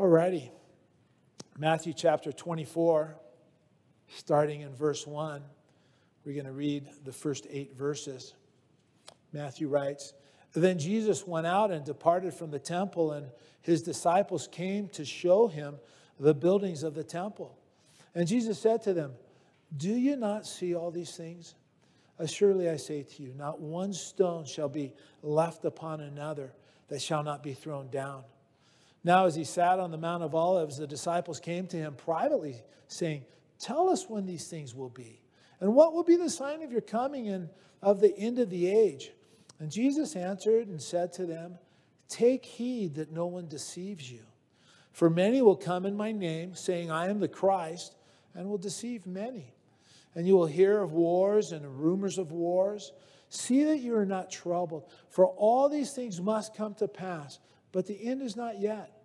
Alrighty. Matthew chapter 24, starting in verse 1. We're going to read the first eight verses. Matthew writes Then Jesus went out and departed from the temple, and his disciples came to show him the buildings of the temple. And Jesus said to them, Do you not see all these things? Surely I say to you, not one stone shall be left upon another that shall not be thrown down. Now, as he sat on the Mount of Olives, the disciples came to him privately, saying, Tell us when these things will be, and what will be the sign of your coming and of the end of the age. And Jesus answered and said to them, Take heed that no one deceives you. For many will come in my name, saying, I am the Christ, and will deceive many. And you will hear of wars and rumors of wars. See that you are not troubled, for all these things must come to pass, but the end is not yet.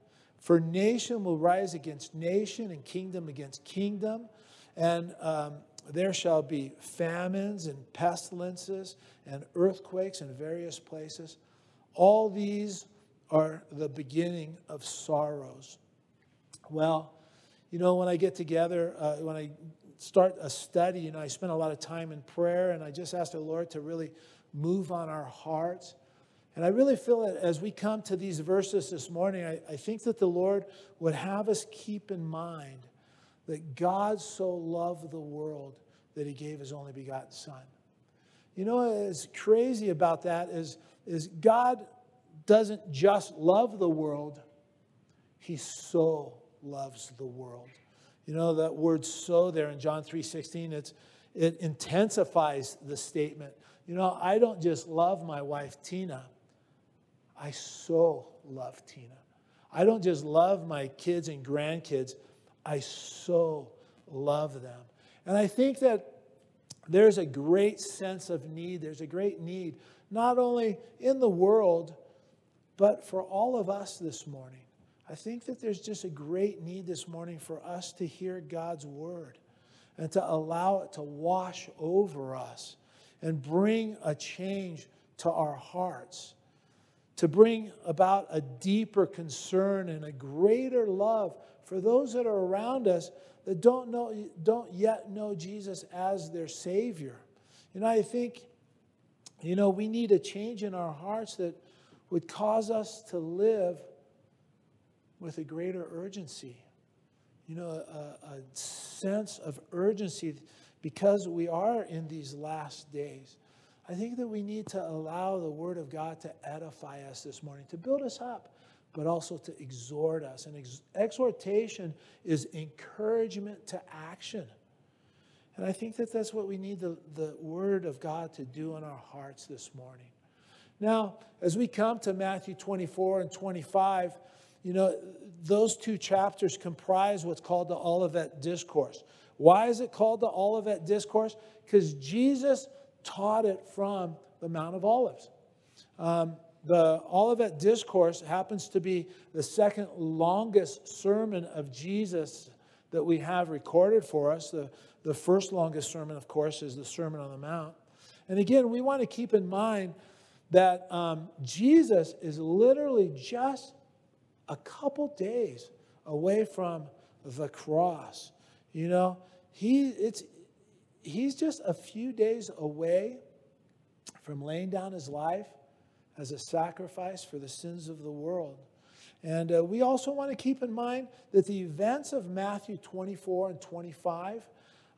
For nation will rise against nation, and kingdom against kingdom, and um, there shall be famines and pestilences and earthquakes in various places. All these are the beginning of sorrows. Well, you know, when I get together, uh, when I start a study, you know, I spend a lot of time in prayer and I just ask the Lord to really move on our hearts. And I really feel that as we come to these verses this morning, I, I think that the Lord would have us keep in mind that God so loved the world that he gave his only begotten Son. You know what's crazy about that is, is God doesn't just love the world, he so loves the world. You know, that word so there in John 3:16, it's it intensifies the statement. You know, I don't just love my wife Tina. I so love Tina. I don't just love my kids and grandkids. I so love them. And I think that there's a great sense of need. There's a great need, not only in the world, but for all of us this morning. I think that there's just a great need this morning for us to hear God's word and to allow it to wash over us and bring a change to our hearts, to bring about a deeper concern and a greater love for those that are around us that don't, know, don't yet know Jesus as their Savior. You know, I think, you know, we need a change in our hearts that would cause us to live with a greater urgency. You know, a, a sense of urgency because we are in these last days. I think that we need to allow the Word of God to edify us this morning, to build us up, but also to exhort us. And ex- exhortation is encouragement to action. And I think that that's what we need the, the Word of God to do in our hearts this morning. Now, as we come to Matthew 24 and 25, you know, those two chapters comprise what's called the Olivet Discourse. Why is it called the Olivet Discourse? Because Jesus taught it from the Mount of Olives. Um, the Olivet Discourse happens to be the second longest sermon of Jesus that we have recorded for us. The, the first longest sermon, of course, is the Sermon on the Mount. And again, we want to keep in mind that um, Jesus is literally just a couple days away from the cross. You know, he, it's, he's just a few days away from laying down his life as a sacrifice for the sins of the world. And uh, we also want to keep in mind that the events of Matthew 24 and 25,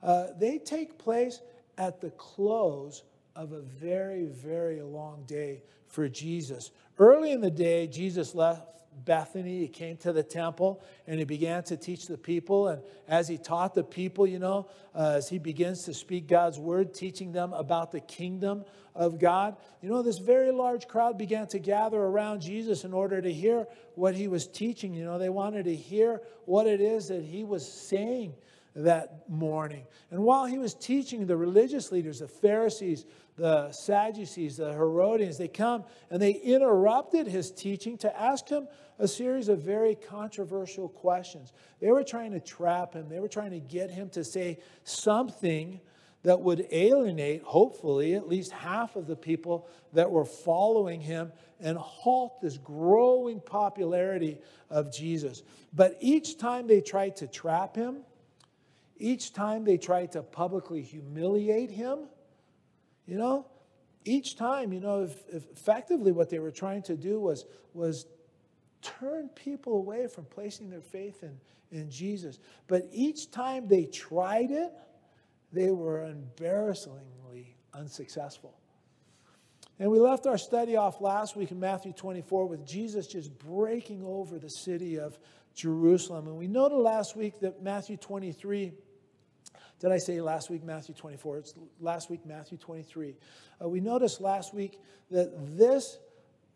uh, they take place at the close of a very, very long day for Jesus. Early in the day, Jesus left Bethany. He came to the temple and he began to teach the people. And as he taught the people, you know, uh, as he begins to speak God's word, teaching them about the kingdom of God, you know, this very large crowd began to gather around Jesus in order to hear what he was teaching. You know, they wanted to hear what it is that he was saying that morning. And while he was teaching the religious leaders, the Pharisees, the Sadducees, the Herodians, they come and they interrupted his teaching to ask him a series of very controversial questions. They were trying to trap him, they were trying to get him to say something that would alienate, hopefully, at least half of the people that were following him and halt this growing popularity of Jesus. But each time they tried to trap him, each time they tried to publicly humiliate him, you know, each time, you know, if, if effectively what they were trying to do was, was turn people away from placing their faith in, in Jesus. But each time they tried it, they were embarrassingly unsuccessful. And we left our study off last week in Matthew 24 with Jesus just breaking over the city of Jerusalem. And we noted last week that Matthew 23, did I say last week Matthew 24? It's last week Matthew 23. Uh, we noticed last week that this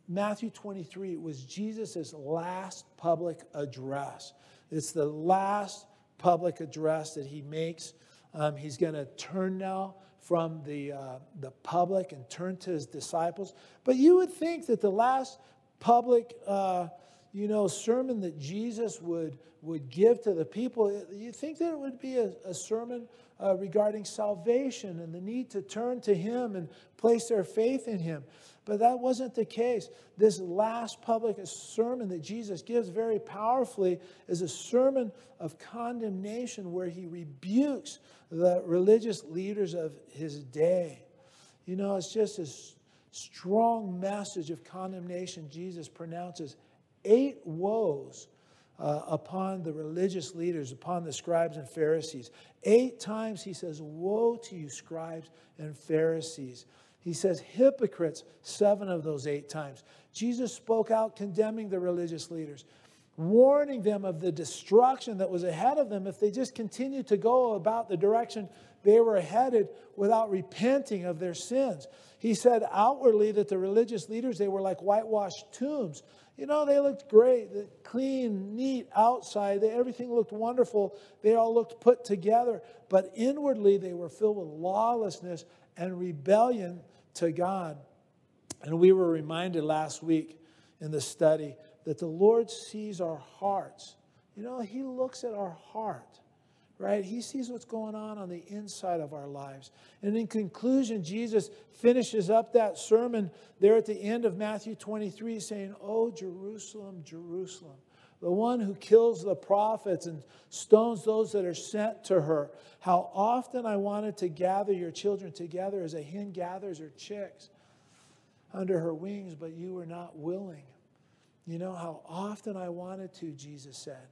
Matthew 23 was Jesus' last public address. It's the last public address that he makes. Um, he's going to turn now from the, uh, the public and turn to his disciples. But you would think that the last public, uh, you know, sermon that Jesus would, would give to the people, you think that it would be a, a sermon uh, regarding salvation and the need to turn to him and place their faith in him. But that wasn't the case. This last public sermon that Jesus gives very powerfully is a sermon of condemnation where he rebukes the religious leaders of his day. You know, it's just a strong message of condemnation. Jesus pronounces eight woes uh, upon the religious leaders, upon the scribes and Pharisees. Eight times he says, Woe to you, scribes and Pharisees. He says hypocrites seven of those eight times. Jesus spoke out condemning the religious leaders, warning them of the destruction that was ahead of them if they just continued to go about the direction they were headed without repenting of their sins. He said outwardly that the religious leaders, they were like whitewashed tombs. You know, they looked great, clean, neat outside. They, everything looked wonderful. They all looked put together. But inwardly, they were filled with lawlessness and rebellion to God. And we were reminded last week in the study that the Lord sees our hearts. You know, He looks at our heart, right? He sees what's going on on the inside of our lives. And in conclusion, Jesus finishes up that sermon there at the end of Matthew 23 saying, Oh, Jerusalem, Jerusalem the one who kills the prophets and stones those that are sent to her. How often I wanted to gather your children together as a hen gathers her chicks under her wings, but you were not willing. You know how often I wanted to, Jesus said.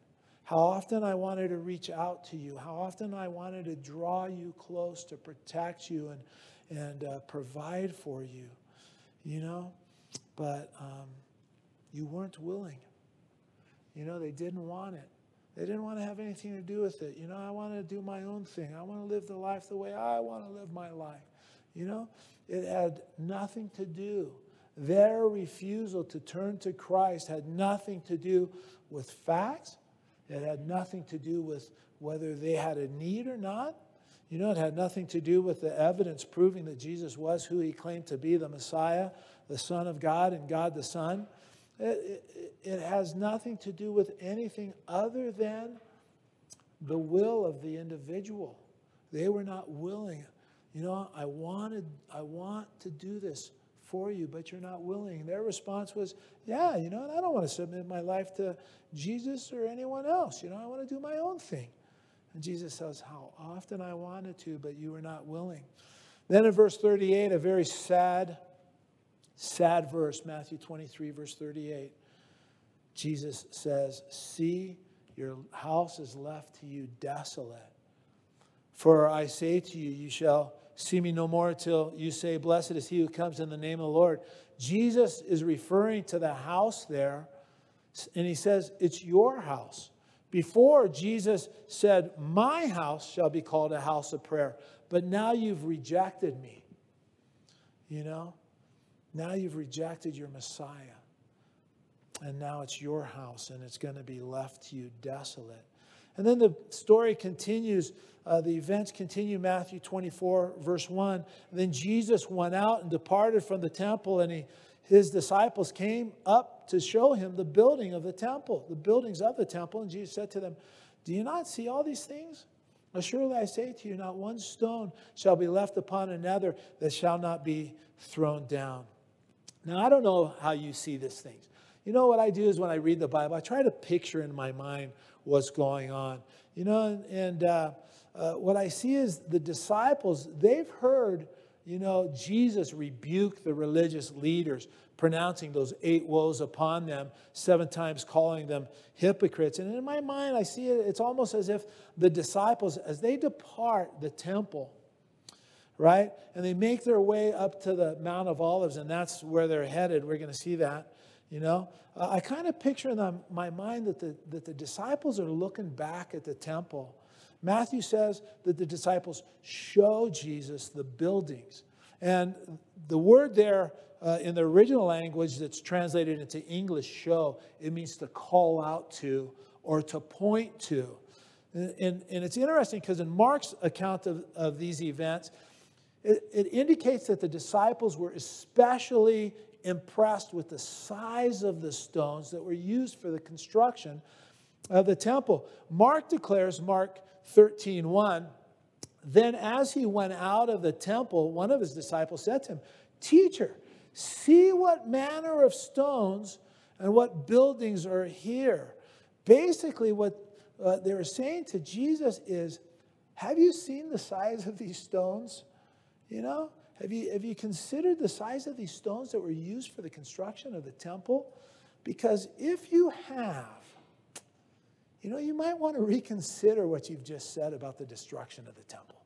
How often I wanted to reach out to you. How often I wanted to draw you close to protect you and, and uh, provide for you. You know? But um, you weren't willing. You know, they didn't want it. They didn't want to have anything to do with it. You know, I want to do my own thing. I want to live the life the way I want to live my life. You know, it had nothing to do. Their refusal to turn to Christ had nothing to do with facts. It had nothing to do with whether they had a need or not. You know, it had nothing to do with the evidence proving that Jesus was who he claimed to be the Messiah, the Son of God, and God the Son. It, it, it has nothing to do with anything other than the will of the individual. They were not willing. You know, I wanted, I want to do this for you, but you're not willing. Their response was, Yeah, you know, I don't want to submit my life to Jesus or anyone else. You know, I want to do my own thing. And Jesus says, How often I wanted to, but you were not willing. Then in verse 38, a very sad Sad verse, Matthew 23, verse 38. Jesus says, See, your house is left to you desolate. For I say to you, you shall see me no more till you say, Blessed is he who comes in the name of the Lord. Jesus is referring to the house there, and he says, It's your house. Before, Jesus said, My house shall be called a house of prayer, but now you've rejected me. You know? Now you've rejected your Messiah. And now it's your house and it's going to be left to you desolate. And then the story continues. Uh, the events continue, Matthew 24, verse 1. Then Jesus went out and departed from the temple, and he, his disciples came up to show him the building of the temple, the buildings of the temple. And Jesus said to them, Do you not see all these things? Surely I say to you, not one stone shall be left upon another that shall not be thrown down. Now, I don't know how you see these things. You know what I do is when I read the Bible, I try to picture in my mind what's going on. You know, and, uh, uh, what I see is the disciples, they've heard, you know, Jesus rebuke the religious leaders, pronouncing those eight woes upon them, seven times calling them hypocrites. And in my mind, I see it, it's almost as if the disciples, as they depart the temple, right, and they make their way up to the Mount of Olives, and that's where they're headed. We're going to see that. You know, I kind of picture in my mind that the, that the disciples are looking back at the temple. Matthew says that the disciples show Jesus the buildings. And the word there uh, in the original language that's translated into English, show, it means to call out to or to point to. And, and, and it's interesting because in Mark's account of, of these events, it, it indicates that the disciples were especially impressed with the size of the stones that were used for the construction of the temple. Mark declares, Mark 13 1, then as he went out of the temple, one of his disciples said to him, Teacher, see what manner of stones and what buildings are here. Basically, what uh, they were saying to Jesus is, Have you seen the size of these stones? You know, have you, have you considered the size of these stones that were used for the construction of the temple? Because if you have, you know, you might want to reconsider what you've just said about the destruction of the temple.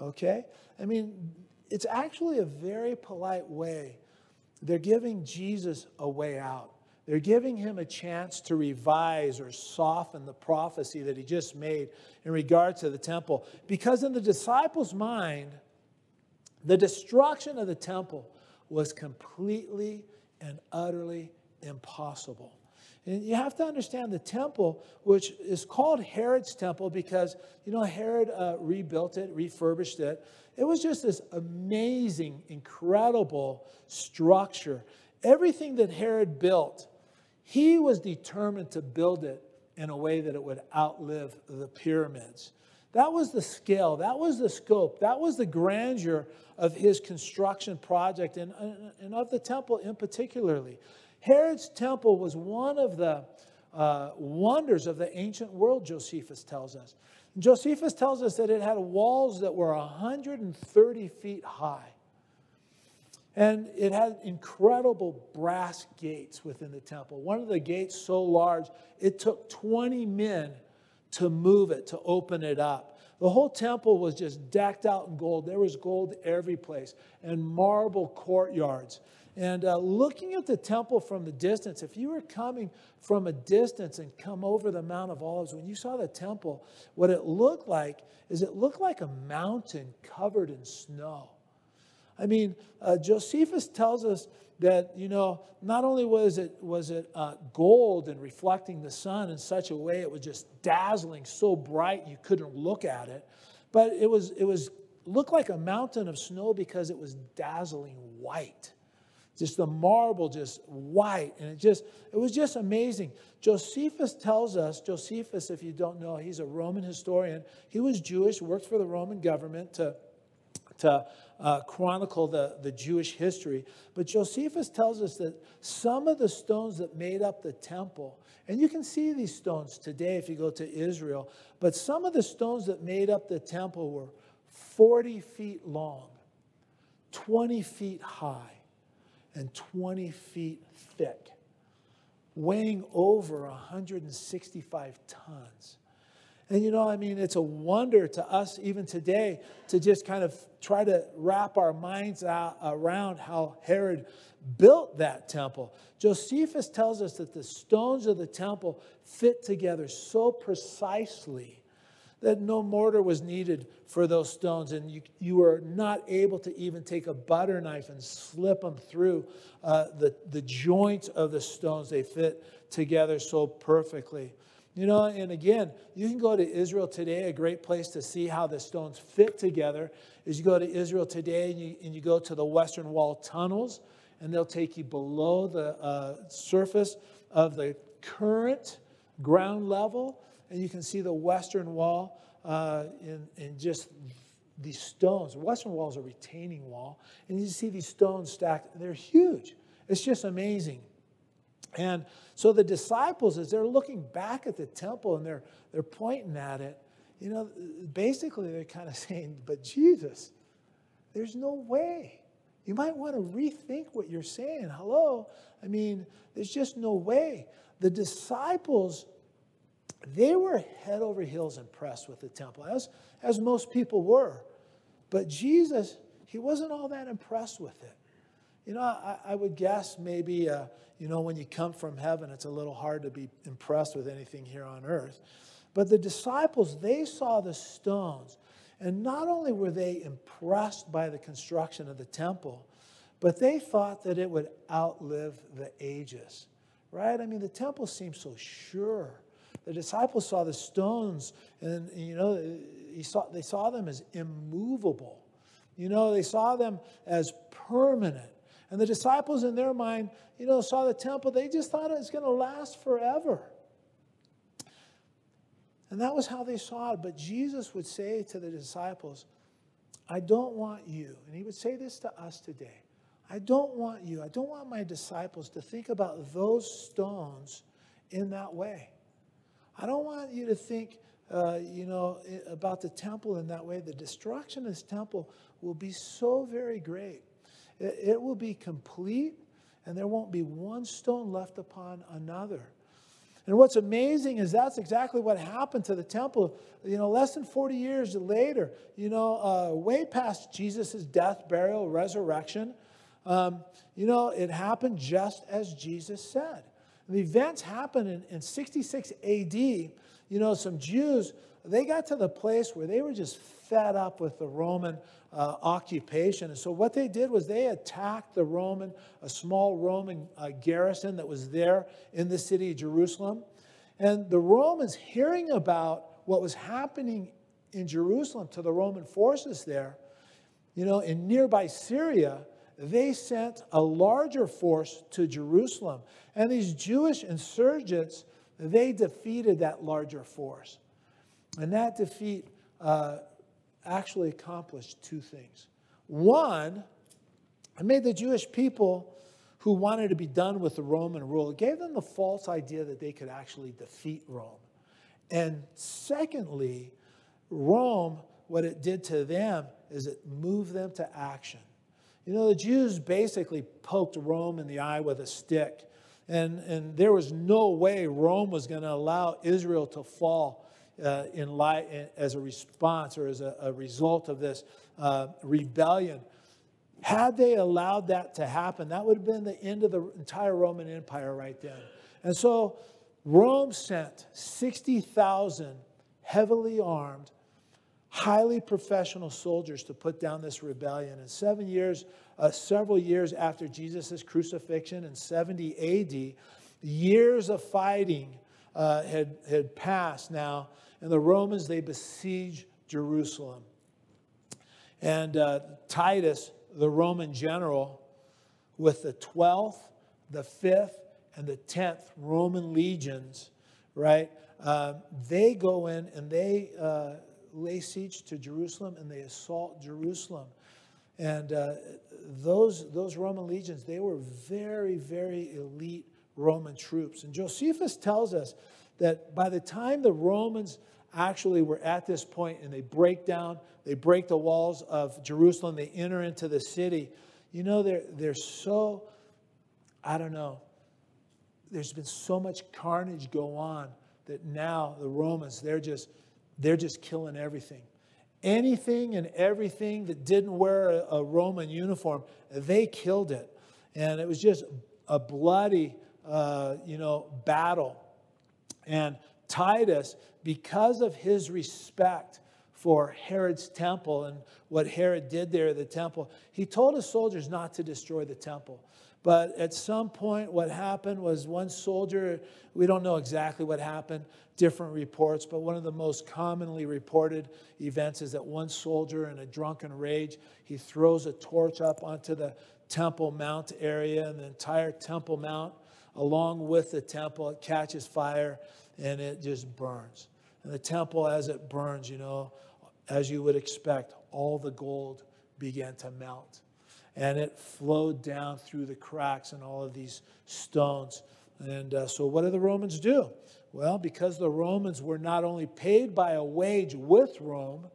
Okay? I mean, it's actually a very polite way. They're giving Jesus a way out. They're giving him a chance to revise or soften the prophecy that he just made in regard to the temple. Because in the disciples' mind, the destruction of the temple was completely and utterly impossible. And you have to understand the temple, which is called Herod's temple because, you know, Herod uh, rebuilt it, refurbished it. It was just this amazing, incredible structure. Everything that Herod built, he was determined to build it in a way that it would outlive the pyramids. That was the scale, that was the scope, that was the grandeur of his construction project and, and of the temple in particularly. Herod's temple was one of the uh, wonders of the ancient world, Josephus tells us. Josephus tells us that it had walls that were 130 feet high. And it had incredible brass gates within the temple. One of the gates so large, it took 20 men to move it, to open it up. The whole temple was just decked out in gold. There was gold every place and marble courtyards. And uh, looking at the temple from the distance, if you were coming from a distance and come over the Mount of Olives, when you saw the temple, what it looked like is it looked like a mountain covered in snow. I mean, uh, Josephus tells us that you know not only was it was it uh, gold and reflecting the sun in such a way it was just dazzling so bright you couldn't look at it but it was it was looked like a mountain of snow because it was dazzling white. Just the marble just white and it just it was just amazing. Josephus tells us josephus if you don't know he's a roman historian. He was jewish worked for the roman government to to uh, chronicle the, the Jewish history. But Josephus tells us that some of the stones that made up the temple, and you can see these stones today if you go to Israel, but some of the stones that made up the temple were 40 feet long, 20 feet high, and 20 feet thick, weighing over 165 tons. And you know, I mean, it's a wonder to us even today to just kind of try to wrap our minds around how Herod built that temple. Josephus tells us that the stones of the temple fit together so precisely that no mortar was needed for those stones, and you, you were not able to even take a butter knife and slip them through uh, the, the joints of the stones. They fit together so perfectly. You know, and again, you can go to Israel today. A great place to see how the stones fit together is you go to Israel today and you, and you go to the Western Wall tunnels, and they'll take you below the uh, surface of the current ground level, and you can see the Western Wall uh, in, in just these stones. The Western Wall is a retaining wall, and you see these stones stacked. They're huge. It's just amazing. And so the disciples, as they're looking back at the temple and they're, they're pointing at it, you know, basically they're kind of saying, but Jesus, there's no way. You might want to rethink what you're saying. Hello? I mean, there's just no way. The disciples, they were head over heels impressed with the temple, as, as most people were. But Jesus, he wasn't all that impressed with it. You know, I, I would guess maybe, uh, you know, when you come from heaven, it's a little hard to be impressed with anything here on earth. But the disciples, they saw the stones. And not only were they impressed by the construction of the temple, but they thought that it would outlive the ages, right? I mean, the temple seemed so sure. The disciples saw the stones, and, you know, saw, they saw them as immovable. You know, they saw them as permanent. And the disciples, in their mind, you know, saw the temple, they just thought it was going to last forever. And that was how they saw it. But Jesus would say to the disciples, I don't want you, and he would say this to us today I don't want you, I don't want my disciples to think about those stones in that way. I don't want you to think, uh, you know, about the temple in that way. The destruction of this temple will be so very great. It, will be complete, and there won't be one stone left upon another. And what's amazing is that's exactly what happened to the temple. You know, less than 40 years later, you know, uh, way past Jesus' death, burial, resurrection, um, you know, it happened just as Jesus said. The events happened in, in 66 AD. You know, some Jews, they got to the place where they were just fed up with the Roman uh, occupation. And so what they did was they attacked the Roman, a small Roman uh, garrison that was there in the city of Jerusalem. And the Romans, hearing about what was happening in Jerusalem to the Roman forces there, you know, in nearby Syria, they sent a larger force to Jerusalem. And these Jewish insurgents, they defeated that larger force. And that defeat uh, actually accomplished two things. One, it made the Jewish people who wanted to be done with the Roman rule, it gave them the false idea that they could actually defeat Rome. And secondly, Rome, what it did to them is it moved them to action. You know, the Jews basically poked Rome in the eye with a stick. And, and there was no way Rome was going to allow Israel to fall uh, in light, as a response or as a, a result of this uh, rebellion. Had they allowed that to happen, that would have been the end of the entire Roman Empire right then. And so Rome sent 60,000 heavily armed, highly professional soldiers to put down this rebellion. And seven years, uh, several years after Jesus' crucifixion in 70 AD, years of fighting uh, had, had passed now and the Romans, they besiege Jerusalem. And uh, Titus, the Roman general, with the 12th, the 5th, and the 10th Roman legions, right? Uh, they go in and they uh, lay siege to Jerusalem and they assault Jerusalem. And uh, those, those Roman legions, they were very, very elite Roman troops. And Josephus tells us that by the time the Romans actually were at this point and they break down, they break the walls of Jerusalem, they enter into the city, you know, they're, they're so, I don't know, there's been so much carnage go on that now the Romans, they're just, they're just killing everything. Anything and everything that didn't wear a, a Roman uniform, they killed it. And it was just a bloody, uh, you know, battle. And Titus, because of his respect for Herod's temple and what Herod did there at the temple, he told his soldiers not to destroy the temple. But at some point, what happened was one soldier, we don't know exactly what happened, different reports, but one of the most commonly reported events is that one soldier, in a drunken rage, he throws a torch up onto the Temple Mount area, and the entire Temple Mount, along with the temple, it catches fire and it just burns. And the temple, as it burns, you know, as you would expect, all the gold began to melt. And it flowed down through the cracks and all of these stones. And uh, so, what do the Romans do? Well, because the Romans were not only paid by a wage with Rome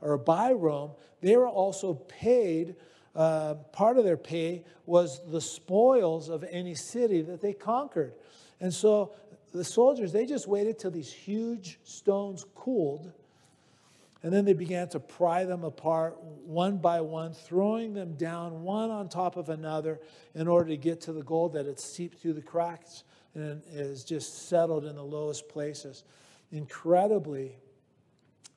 or by Rome, they were also paid. Uh, part of their pay was the spoils of any city that they conquered. And so the soldiers, they just waited till these huge stones cooled and then they began to pry them apart one by one, throwing them down one on top of another in order to get to the gold that had seeped through the cracks and is just settled in the lowest places. Incredibly,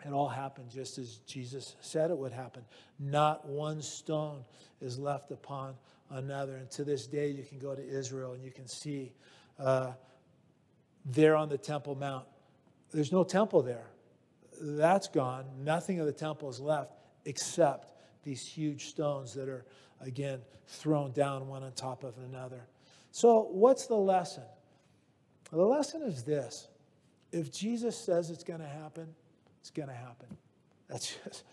it all happened just as Jesus said it would happen. Not one stone is left upon another. And to this day, you can go to Israel and you can see uh, there on the Temple Mount. There's no temple there that's gone. Nothing of the temple is left except these huge stones that are, again, thrown down one on top of another. So, what's the lesson? The lesson is this if Jesus says it's going to happen, it's going to happen. That's just.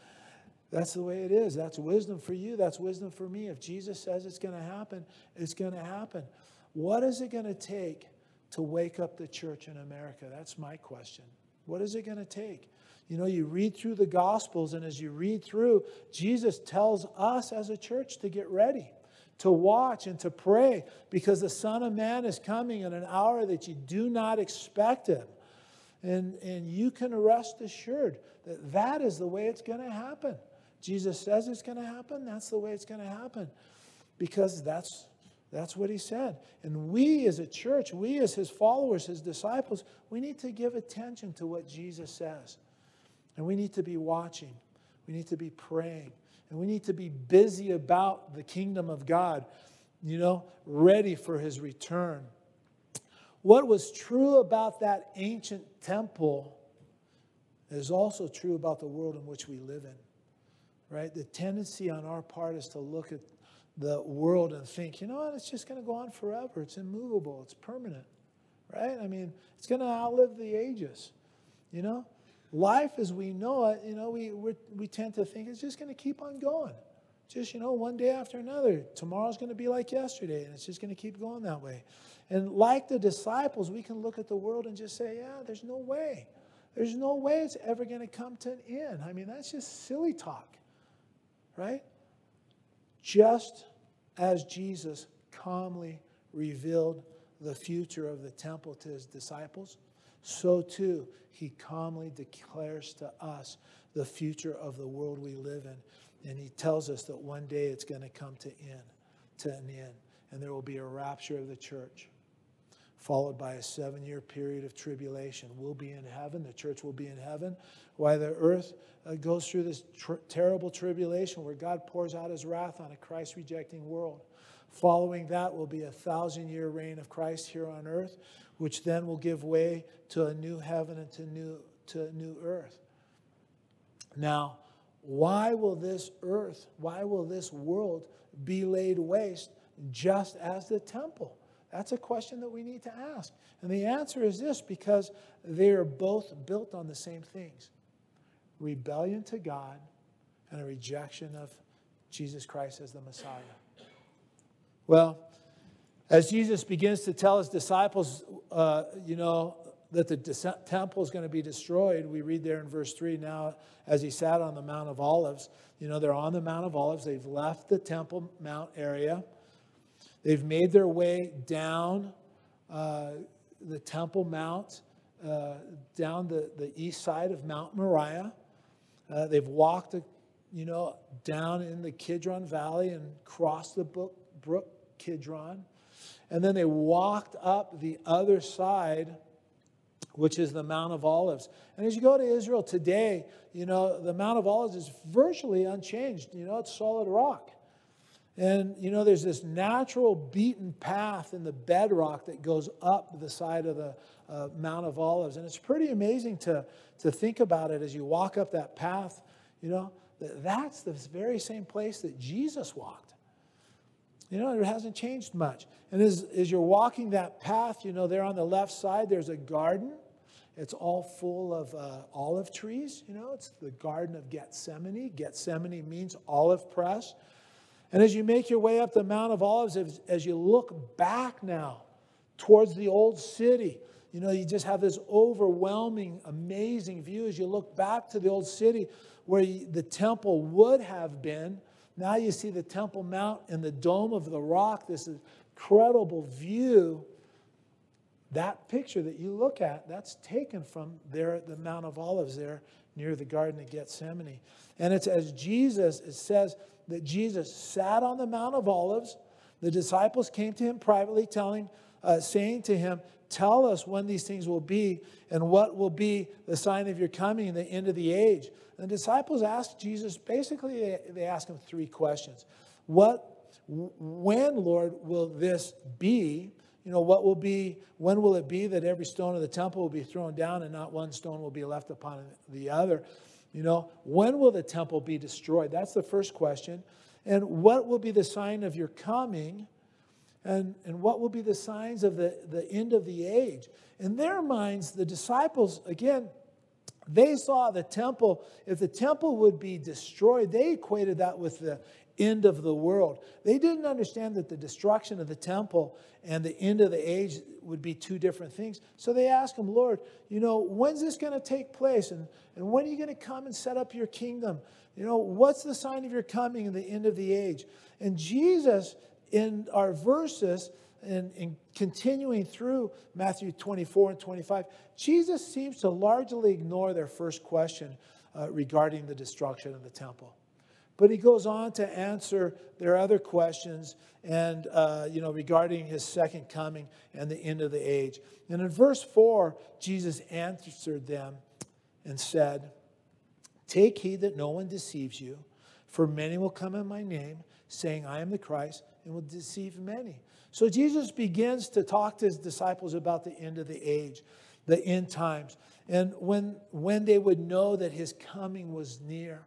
That's the way it is. That's wisdom for you. That's wisdom for me. If Jesus says it's going to happen, it's going to happen. What is it going to take to wake up the church in America? That's my question. What is it going to take? You know, you read through the Gospels, and as you read through, Jesus tells us as a church to get ready, to watch, and to pray because the Son of Man is coming in an hour that you do not expect him. And, and you can rest assured that that is the way it's going to happen. Jesus says it's going to happen, that's the way it's going to happen because that's that's what he said. And we as a church, we as his followers, his disciples, we need to give attention to what Jesus says. And we need to be watching. We need to be praying. And we need to be busy about the kingdom of God, you know, ready for his return. What was true about that ancient temple is also true about the world in which we live in, right? The tendency on our part is to look at the world and think, you know what, it's just going to go on forever. It's immovable, it's permanent, right? I mean, it's going to outlive the ages, you know? life as we know it, you know, we, we tend to think it's just going to keep on going. Just, you know, one day after another. Tomorrow's going to be like yesterday, and it's just going to keep going that way. And like the disciples, we can look at the world and just say, yeah, there's no way. There's no way it's ever going to come to an end. I mean, that's just silly talk, right? Just as Jesus calmly revealed the future of the temple to his disciples, so too he calmly declares to us the future of the world we live in. And he tells us that one day it's going to come to end, to an end, and there will be a rapture of the church, followed by a seven-year period of tribulation. We'll be in heaven. The church will be in heaven. While the earth uh, goes through this tr- terrible tribulation where God pours out his wrath on a Christ-rejecting world. Following that will be a thousand-year reign of Christ here on earth, which then will give way to a new heaven and to new to a new earth. Now, why will this earth, why will this world be laid waste just as the temple? That's a question that we need to ask. And the answer is this because they are both built on the same things rebellion to God and a rejection of Jesus Christ as the Messiah. Well, as Jesus begins to tell his disciples, uh, you know, that the temple is going to be destroyed, we read there in verse 3 now, as he sat on the Mount of Olives, you know, they're on the Mount of Olives. They've left the Temple Mount area. They've made their way down uh, the Temple Mount, uh, down the, the east side of Mount Moriah. Uh, they've walked, you know, down in the Kidron Valley and crossed the brook, brook Kidron. And then they walked up the other side, which is the Mount of Olives. And as you go to Israel today, you know, the Mount of Olives is virtually unchanged. You know, it's solid rock. And, you know, there's this natural beaten path in the bedrock that goes up the side of the uh, Mount of Olives. And it's pretty amazing to, to think about it as you walk up that path, you know, that that's the very same place that Jesus walked. You know, it hasn't changed much. And as, as you're walking that path, you know, there on the left side, there's a garden. It's all full of uh, olive trees. You know, it's the Garden of Gethsemane. Gethsemane means olive press. And as you make your way up the Mount of Olives, as, as you look back now towards the old city, you know, you just have this overwhelming, amazing view as you look back to the old city where the temple would have been. Now you see the Temple Mount and the dome of the rock, this incredible view. That picture that you look at, that's taken from there at the Mount of Olives, there near the Garden of Gethsemane. And it's as Jesus, it says that Jesus sat on the Mount of Olives. The disciples came to him privately, telling, uh, saying to him, Tell us when these things will be and what will be the sign of your coming the end of the age. And the disciples asked Jesus, basically, they, they asked him three questions. What, when, Lord, will this be? You know, what will be, when will it be that every stone of the temple will be thrown down and not one stone will be left upon the other? You know, when will the temple be destroyed? That's the first question. And what will be the sign of your coming? And, and what will be the signs of the, the end of the age? In their minds, the disciples, again, they saw the temple, if the temple would be destroyed, they equated that with the end of the world. They didn't understand that the destruction of the temple and the end of the age would be two different things. So they asked him, Lord, you know, when's this going to take place? And, and when are you going to come and set up your kingdom? You know, what's the sign of your coming and the end of the age? And Jesus, in our verses, and, and, continuing through Matthew 24 and 25, Jesus seems to largely ignore their first question uh, regarding the destruction of the temple. But he goes on to answer their other questions and, uh, you know, regarding his second coming and the end of the age. And in verse 4, Jesus answered them and said, Take heed that no one deceives you, for many will come in my name, saying, I am the Christ and will deceive many. So Jesus begins to talk to his disciples about the end of the age, the end times, and when, when they would know that his coming was near.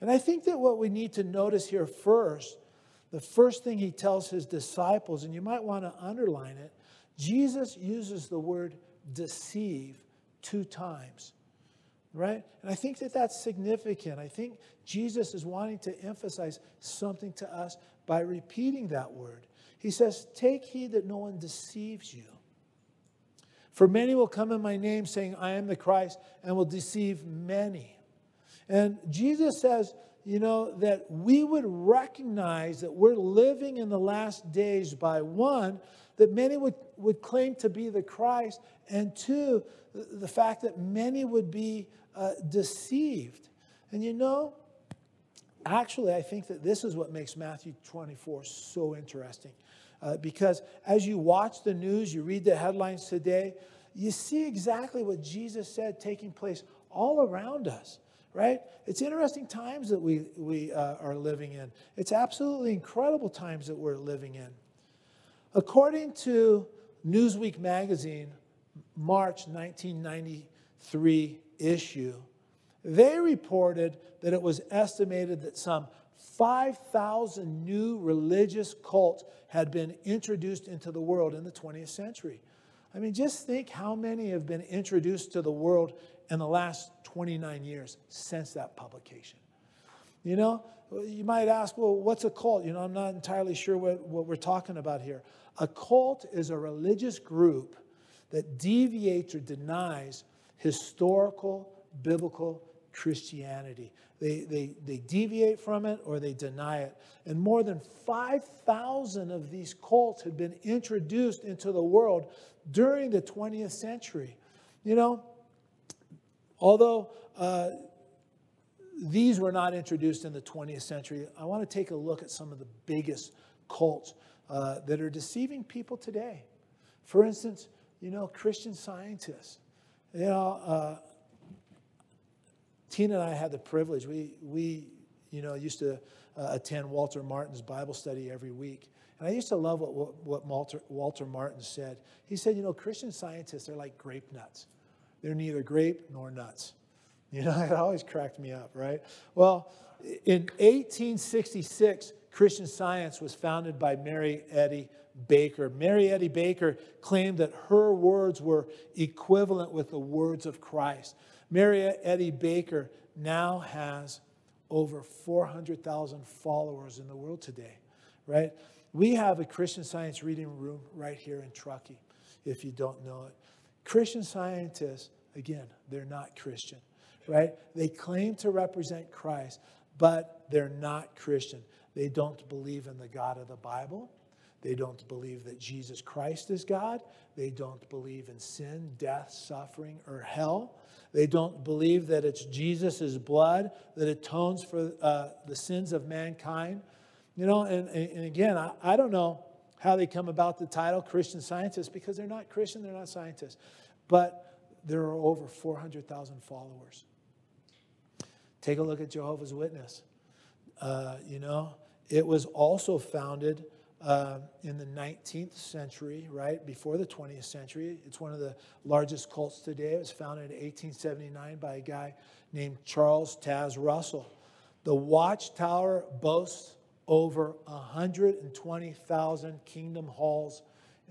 And I think that what we need to notice here first, the first thing he tells his disciples, and you might want to underline it, Jesus uses the word deceive two times right? And I think that that's significant. I think Jesus is wanting to emphasize something to us by repeating that word. He says, Take heed that no one deceives you. For many will come in my name saying, I am the Christ, and will deceive many. And Jesus says, you know, that we would recognize that we're living in the last days by one, that many would, would claim to be the Christ, and two, the fact that many would be uh, deceived. And you know, actually, I think that this is what makes Matthew 24 so interesting. Uh, because as you watch the news, you read the headlines today, you see exactly what Jesus said taking place all around us, right? It's interesting times that we, we uh, are living in. It's absolutely incredible times that we're living in. According to Newsweek magazine, March 1993 issue, they reported that it was estimated that some 5,000 new religious cults had been introduced into the world in the 20th century. I mean, just think how many have been introduced to the world in the last 29 years since that publication. You know, you might ask, well, what's a cult? You know, I'm not entirely sure what, what we're talking about here. A cult is a religious group that deviates or denies historical biblical Christianity. They, they, they deviate from it or they deny it. And more than 5,000 of these cults had been introduced into the world during the 20th century. You know, although uh, these were not introduced in the 20th century, I want to take a look at some of the biggest cults uh, that are deceiving people today. For instance, you know, Christian scientists. You know, uh, Tina and I had the privilege. We, we you know, used to uh, attend Walter Martin's Bible study every week. And I used to love what, what, what Walter, Walter Martin said. He said, you know, Christian scientists, they're like grape nuts. They're neither grape nor nuts. You know, it always cracked me up, right? Well, in 1866, Christian Science was founded by Mary Eddy Baker. Mary Eddy Baker claimed that her words were equivalent with the words of Christ. Mary Eddy Baker now has over 400,000 followers in the world today, right? We have a Christian Science reading room right here in Truckee, if you don't know it. Christian scientists, again, they're not Christian, right? They claim to represent Christ, but they're not Christian. They don't believe in the God of the Bible. They don't believe that Jesus Christ is God. They don't believe in sin, death, suffering, or hell. They don't believe that it's Jesus' blood that atones for uh, the sins of mankind. You know, and, and again, I, I don't know how they come about the title Christian scientists because they're not Christian, they're not scientists. But there are over 400,000 followers. Take a look at Jehovah's Witness. Uh, you know, it was also founded uh, in the 19th century, right, before the 20th century. It's one of the largest cults today. It was founded in 1879 by a guy named Charles Taze Russell. The Watchtower boasts over 120,000 kingdom halls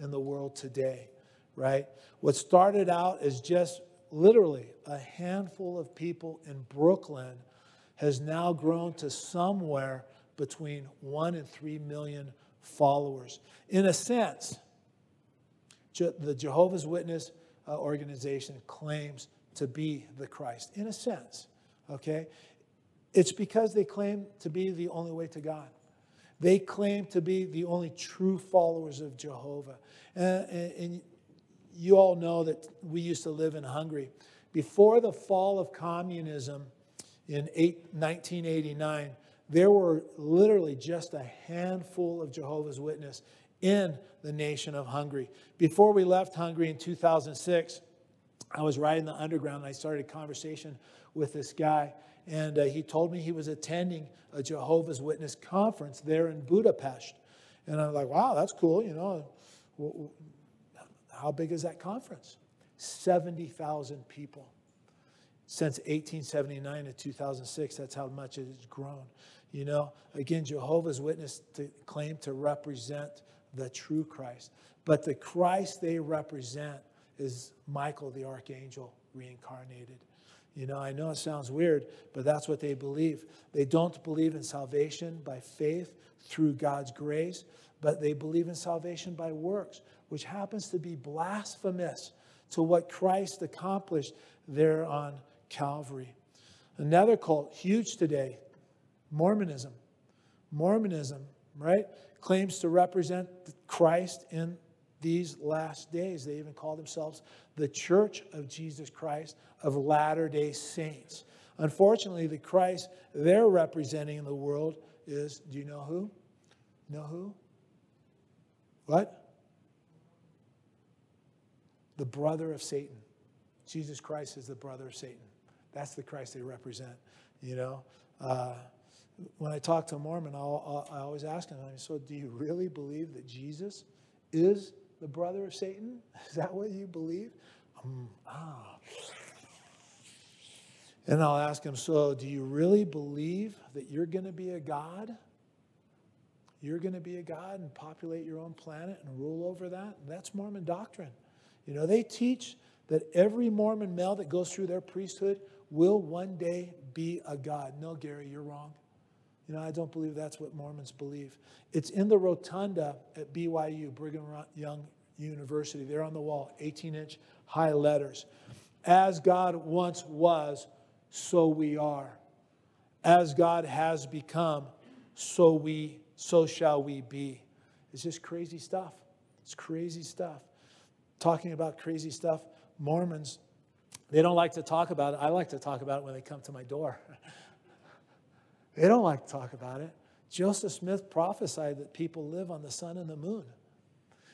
in the world today, right? What started out as just literally a handful of people in Brooklyn has now grown to somewhere between one and three million followers. In a sense, the Jehovah's Witness uh, organization claims to be the Christ. In a sense, okay? It's because they claim to be the only way to God. They claim to be the only true followers of Jehovah. And, and, you all know that we used to live in Hungary. Before the fall of communism in eight, 1989, there were literally just a handful of Jehovah's Witnesses in the nation of Hungary. Before we left Hungary in 2006, I was riding the underground and I started a conversation with this guy. And uh, he told me he was attending a Jehovah's Witness conference there in Budapest. And I'm like, wow, that's cool. You know, how big is that conference? 70,000 people. Since 1879 to 2006, that's how much it has grown. You know, again, Jehovah's Witness to claim to represent the true Christ. But the Christ they represent is Michael the archangel reincarnated. You know, I know it sounds weird, but that's what they believe. They don't believe in salvation by faith through God's grace, but they believe in salvation by works, which happens to be blasphemous to what Christ accomplished there on Calvary. Another cult, huge today, Mormonism. Mormonism, right, claims to represent Christ in these last days. They even call themselves the Church of Jesus Christ of Latter day Saints. Unfortunately, the Christ they're representing in the world is, do you know who? Know who? What? The brother of Satan. Jesus Christ is the brother of Satan. That's the Christ they represent, you know. Uh, when I talk to a Mormon, I'll, i always ask them, so do you really believe that Jesus is the brother of Satan? Is that what you believe? Um, ah. And I'll ask him, so do you really believe that you're going to be a God? You're going to be a God and populate your own planet and rule over that? That's Mormon doctrine. You know, they teach that every Mormon male that goes through their priesthood will one day be a God. No, Gary, you're wrong. You know, I don't believe that's what Mormons believe. It's in the rotunda at BYU, Brigham Young University. There on the wall, 18 inch high letters. As God once was, so we are. As God has become, so we so shall we be. It's just crazy stuff. It's crazy stuff. Talking about crazy stuff, Mormons, they don't like to talk about it. I like to talk about it when they come to my door. They don't like to talk about it. Joseph Smith prophesied that people live on the sun and the moon.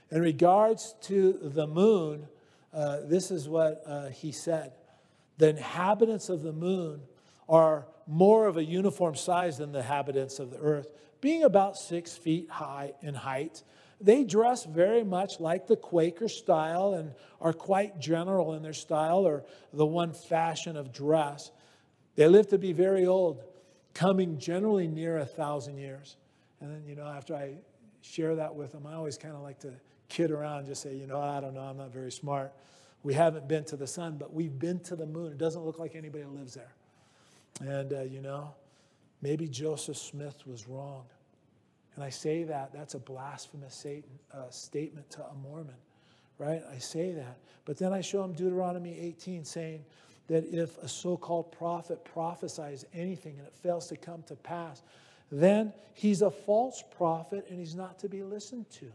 In regards to the moon, uh, this is what uh, he said The inhabitants of the moon are more of a uniform size than the inhabitants of the earth, being about six feet high in height. They dress very much like the Quaker style and are quite general in their style or the one fashion of dress. They live to be very old coming generally near a thousand years. And then, you know, after I share that with them, I always kind of like to kid around just say, you know, I don't know, I'm not very smart. We haven't been to the sun, but we've been to the moon. It doesn't look like anybody lives there. And, uh, you know, maybe Joseph Smith was wrong. And I say that, that's a blasphemous Satan, uh, statement to a Mormon, right? I say that. But then I show him Deuteronomy 18 saying that if a so called prophet prophesies anything and it fails to come to pass, then he's a false prophet and he's not to be listened to.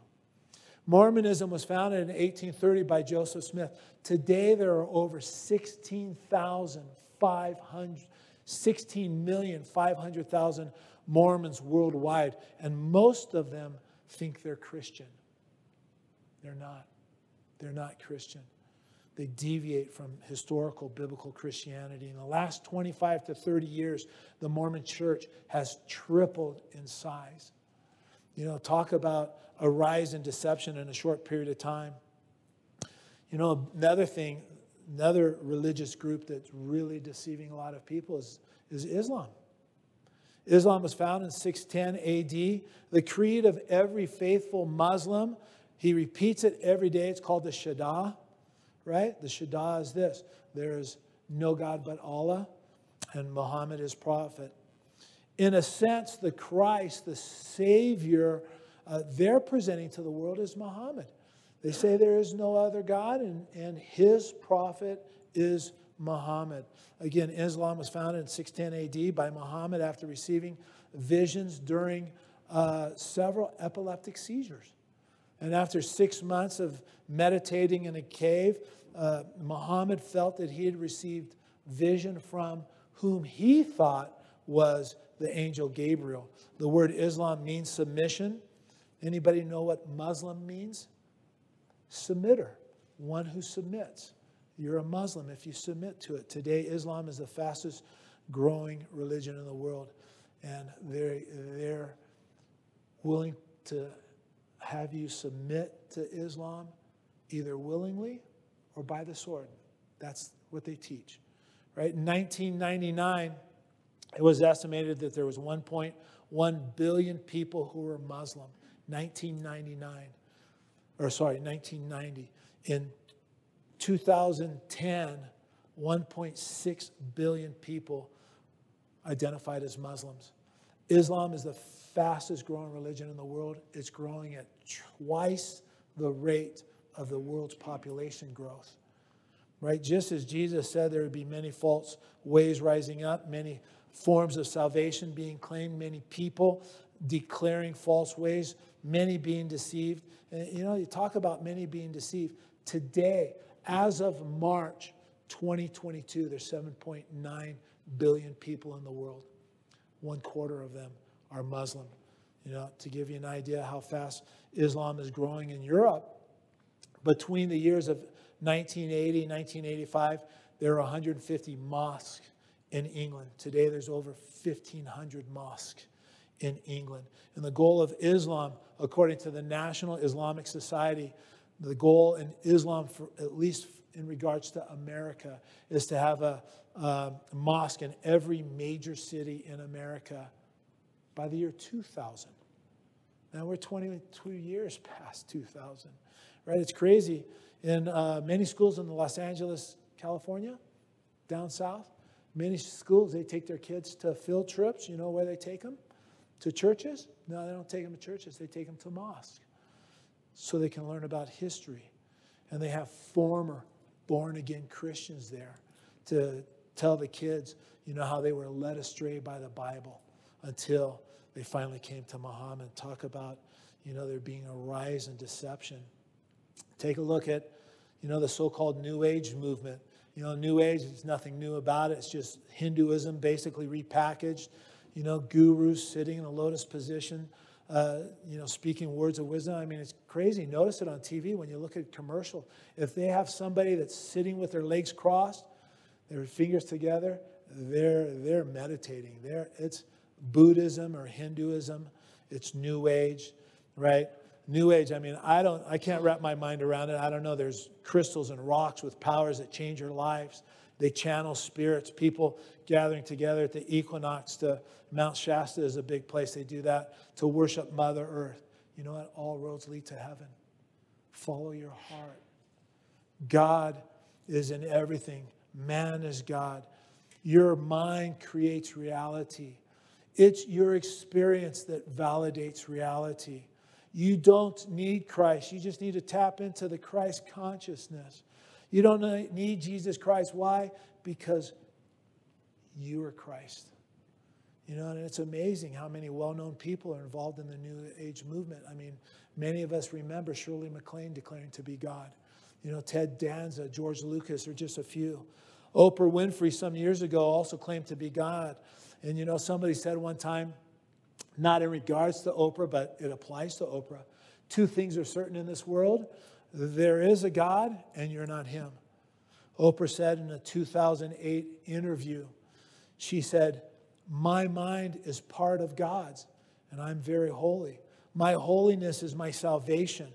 Mormonism was founded in 1830 by Joseph Smith. Today, there are over 16,500, 16,500,000 Mormons worldwide, and most of them think they're Christian. They're not. They're not Christian. They deviate from historical biblical Christianity. In the last 25 to 30 years, the Mormon church has tripled in size. You know, talk about a rise in deception in a short period of time. You know, another thing, another religious group that's really deceiving a lot of people is, is Islam. Islam was founded in 610 AD. The creed of every faithful Muslim, he repeats it every day. It's called the Shahada, right? The Shahada is this there is no God but Allah, and Muhammad is prophet. In a sense, the Christ, the Savior, uh, they're presenting to the world is Muhammad. They say there is no other God, and, and his prophet is Muhammad. Again, Islam was founded in 610 AD by Muhammad after receiving visions during uh, several epileptic seizures. And after six months of meditating in a cave, uh, Muhammad felt that he had received vision from whom he thought was the angel Gabriel. The word Islam means submission. Anybody know what Muslim means? Submitter, one who submits. You're a Muslim if you submit to it. Today, Islam is the fastest growing religion in the world, and they're, they're willing to have you submit to Islam either willingly or by the sword. That's what they teach. Right? In 1999, it was estimated that there was 1.1 billion people who were Muslim. 1999, or sorry, 1990. In 2010, 1.6 billion people identified as Muslims. Islam is the fastest growing religion in the world. It's growing at twice the rate of the world's population growth. Right? Just as Jesus said there would be many false ways rising up, many forms of salvation being claimed, many people declaring false ways, many being deceived. And, you know, you talk about many being deceived. Today, as of March 2022, there's 7.9 billion people in the world. One quarter of them are Muslim. You know, to give you an idea how fast Islam is growing in Europe, between the years of 1980 and 1985, there were 150 mosques in England. Today, there's over 1,500 mosques in England. And the goal of Islam, according to the National Islamic Society, the goal in Islam, for, at least in regards to America, is to have a, a mosque in every major city in America by the year 2000. Now we're 22 years past 2000, right? It's crazy. In uh, many schools in Los Angeles, California, down south, many schools, they take their kids to field trips. You know where they take them? To churches? No, they don't take them to churches. They take them to mosques so they can learn about history. And they have former born again Christians there to tell the kids, you know, how they were led astray by the Bible until they finally came to Muhammad. Talk about, you know, there being a rise in deception. Take a look at, you know, the so called New Age movement. You know, New Age, there's nothing new about it. It's just Hinduism basically repackaged. You know, gurus sitting in a lotus position uh, you know, speaking words of wisdom. I mean, it's crazy. Notice it on TV when you look at commercial. If they have somebody that's sitting with their legs crossed, their fingers together, they're they're meditating. They're, it's Buddhism or Hinduism. It's New Age, right? New Age. I mean, I don't. I can't wrap my mind around it. I don't know. There's crystals and rocks with powers that change your lives. They channel spirits, people gathering together at the equinox to Mount Shasta is a big place. They do that to worship Mother Earth. You know what? All roads lead to heaven. Follow your heart. God is in everything, man is God. Your mind creates reality. It's your experience that validates reality. You don't need Christ. You just need to tap into the Christ consciousness. You don't need Jesus Christ. Why? Because you are Christ. You know, and it's amazing how many well known people are involved in the New Age movement. I mean, many of us remember Shirley MacLaine declaring to be God. You know, Ted Danza, George Lucas are just a few. Oprah Winfrey, some years ago, also claimed to be God. And, you know, somebody said one time, not in regards to Oprah, but it applies to Oprah. Two things are certain in this world there is a God, and you're not Him. Oprah said in a 2008 interview, she said, My mind is part of God's, and I'm very holy. My holiness is my salvation.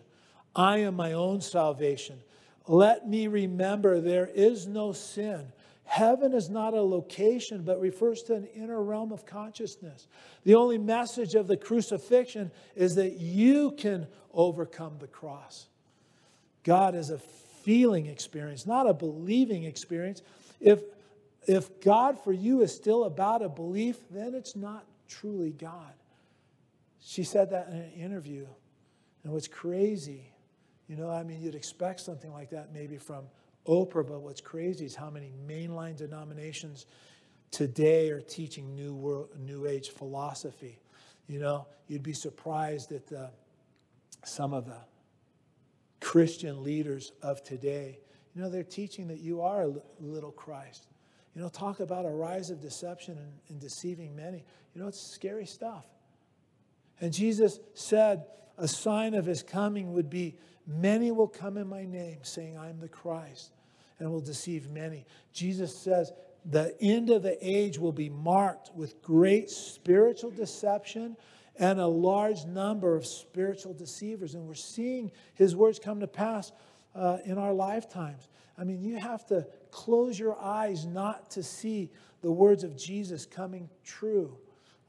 I am my own salvation. Let me remember there is no sin. Heaven is not a location, but refers to an inner realm of consciousness. The only message of the crucifixion is that you can overcome the cross. God is a feeling experience, not a believing experience. If, if God for you is still about a belief, then it's not truly God. She said that in an interview. And what's crazy, you know, I mean, you'd expect something like that maybe from Oprah, but what's crazy is how many mainline denominations today are teaching new world, new age philosophy. You know, you'd be surprised at the, some of the Christian leaders of today. You know, they're teaching that you are a little Christ. You know, talk about a rise of deception and, and deceiving many. You know, it's scary stuff. And Jesus said a sign of his coming would be Many will come in my name, saying, I'm the Christ, and will deceive many. Jesus says, the end of the age will be marked with great spiritual deception and a large number of spiritual deceivers. And we're seeing his words come to pass uh, in our lifetimes. I mean, you have to close your eyes not to see the words of Jesus coming true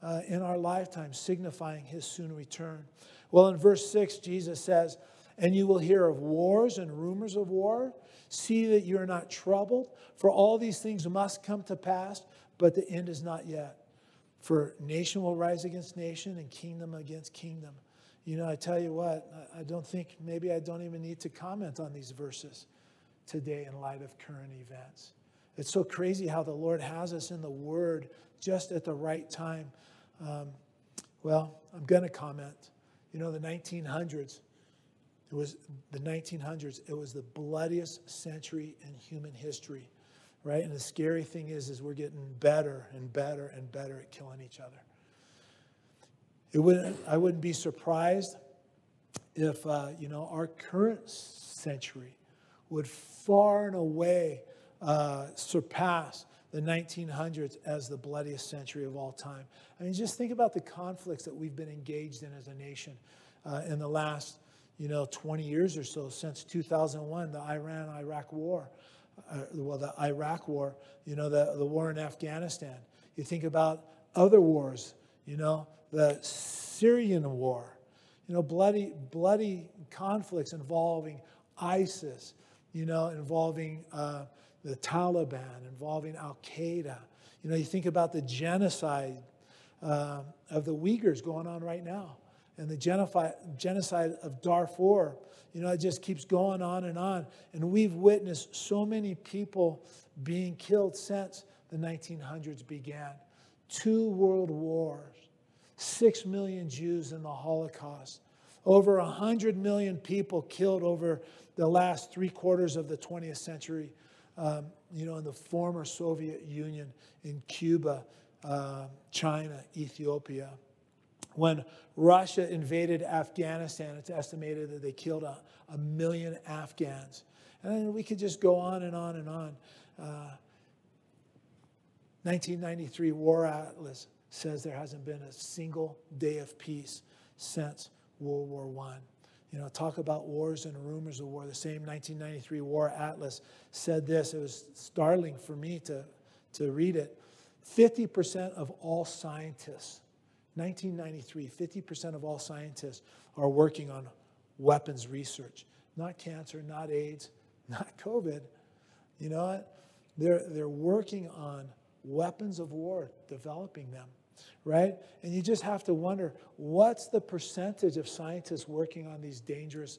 uh, in our lifetime, signifying his soon return. Well, in verse 6, Jesus says, and you will hear of wars and rumors of war. See that you are not troubled, for all these things must come to pass, but the end is not yet. For nation will rise against nation and kingdom against kingdom. You know, I tell you what, I don't think, maybe I don't even need to comment on these verses today in light of current events. It's so crazy how the Lord has us in the Word just at the right time. Um, well, I'm going to comment. You know, the 1900s, it was the 1900s. It was the bloodiest century in human history, right? And the scary thing is, is we're getting better and better and better at killing each other. It wouldn't, I wouldn't be surprised if, uh, you know, our current century would far and away uh, surpass the 1900s as the bloodiest century of all time. I mean, just think about the conflicts that we've been engaged in as a nation uh, in the last you know, 20 years or so since 2001, the Iran Iraq war. Uh, well, the Iraq war, you know, the, the war in Afghanistan. You think about other wars, you know, the Syrian war, you know, bloody, bloody conflicts involving ISIS, you know, involving uh, the Taliban, involving Al Qaeda. You know, you think about the genocide uh, of the Uyghurs going on right now and the genocide of Darfur. You know, it just keeps going on and on. And we've witnessed so many people being killed since the 1900s began. Two world wars, six million Jews in the Holocaust, over 100 million people killed over the last three quarters of the 20th century, um, you know, in the former Soviet Union, in Cuba, uh, China, Ethiopia. When Russia invaded Afghanistan, it's estimated that they killed a, a million Afghans. And we could just go on and on and on. Uh, 1993 War Atlas says there hasn't been a single day of peace since World War I. You know, talk about wars and rumors of war. The same 1993 War Atlas said this. It was startling for me to, to read it. 50% of all scientists, 1993, 50% of all scientists are working on weapons research. Not cancer, not AIDS, not COVID. You know what? They're, they're working on weapons of war, developing them, right? And you just have to wonder what's the percentage of scientists working on these dangerous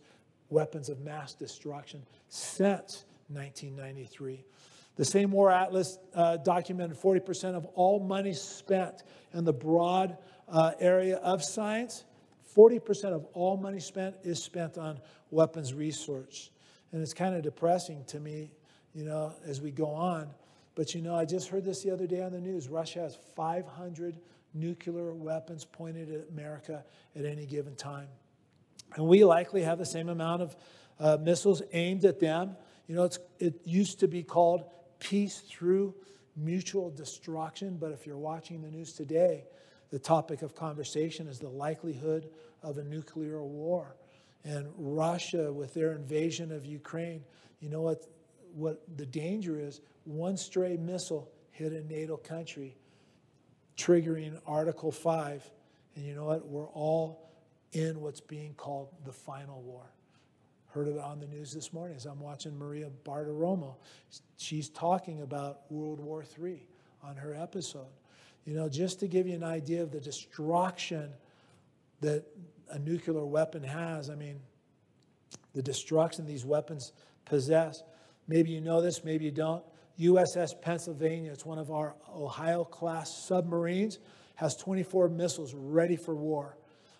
weapons of mass destruction since 1993? The same War Atlas uh, documented 40% of all money spent in the broad uh, area of science. 40% of all money spent is spent on weapons research. And it's kind of depressing to me, you know, as we go on. But you know, I just heard this the other day on the news. Russia has 500 nuclear weapons pointed at America at any given time. And we likely have the same amount of uh, missiles aimed at them. You know, it used to be called peace through mutual destruction. But if you're watching the news today, the topic of conversation is the likelihood of a nuclear war. And Russia, with their invasion of Ukraine, you know what, what the danger is? One stray missile hit a NATO country, triggering Article 5. And you know what? We're all in what's being called the final war. Heard of it on the news this morning as I'm watching Maria Bartiromo. She's talking about World War III on her episode. You know, just to give you an idea of the destruction that a nuclear weapon has, I mean, the destruction these weapons possess. Maybe you know this, maybe you don't. USS Pennsylvania, it's one of our Ohio class submarines, has 24 missiles ready for war.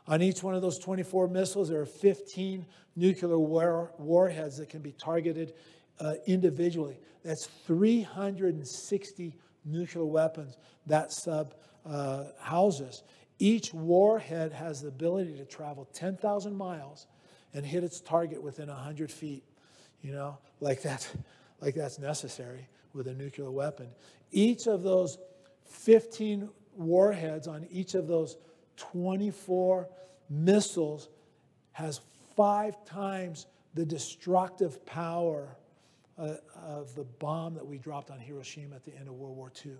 On each one of those 24 missiles, there are 15 nuclear war, warheads that can be targeted uh, individually. That's 360 nuclear weapons that sub uh, houses. Each warhead has the ability to travel 10,000 miles and hit its target within 100 feet. You know, like that's, like that's necessary with a nuclear weapon. Each of those 15 warheads on each of those 24 missiles has five times the destructive power uh, of the bomb that we dropped on Hiroshima at the end of World War II.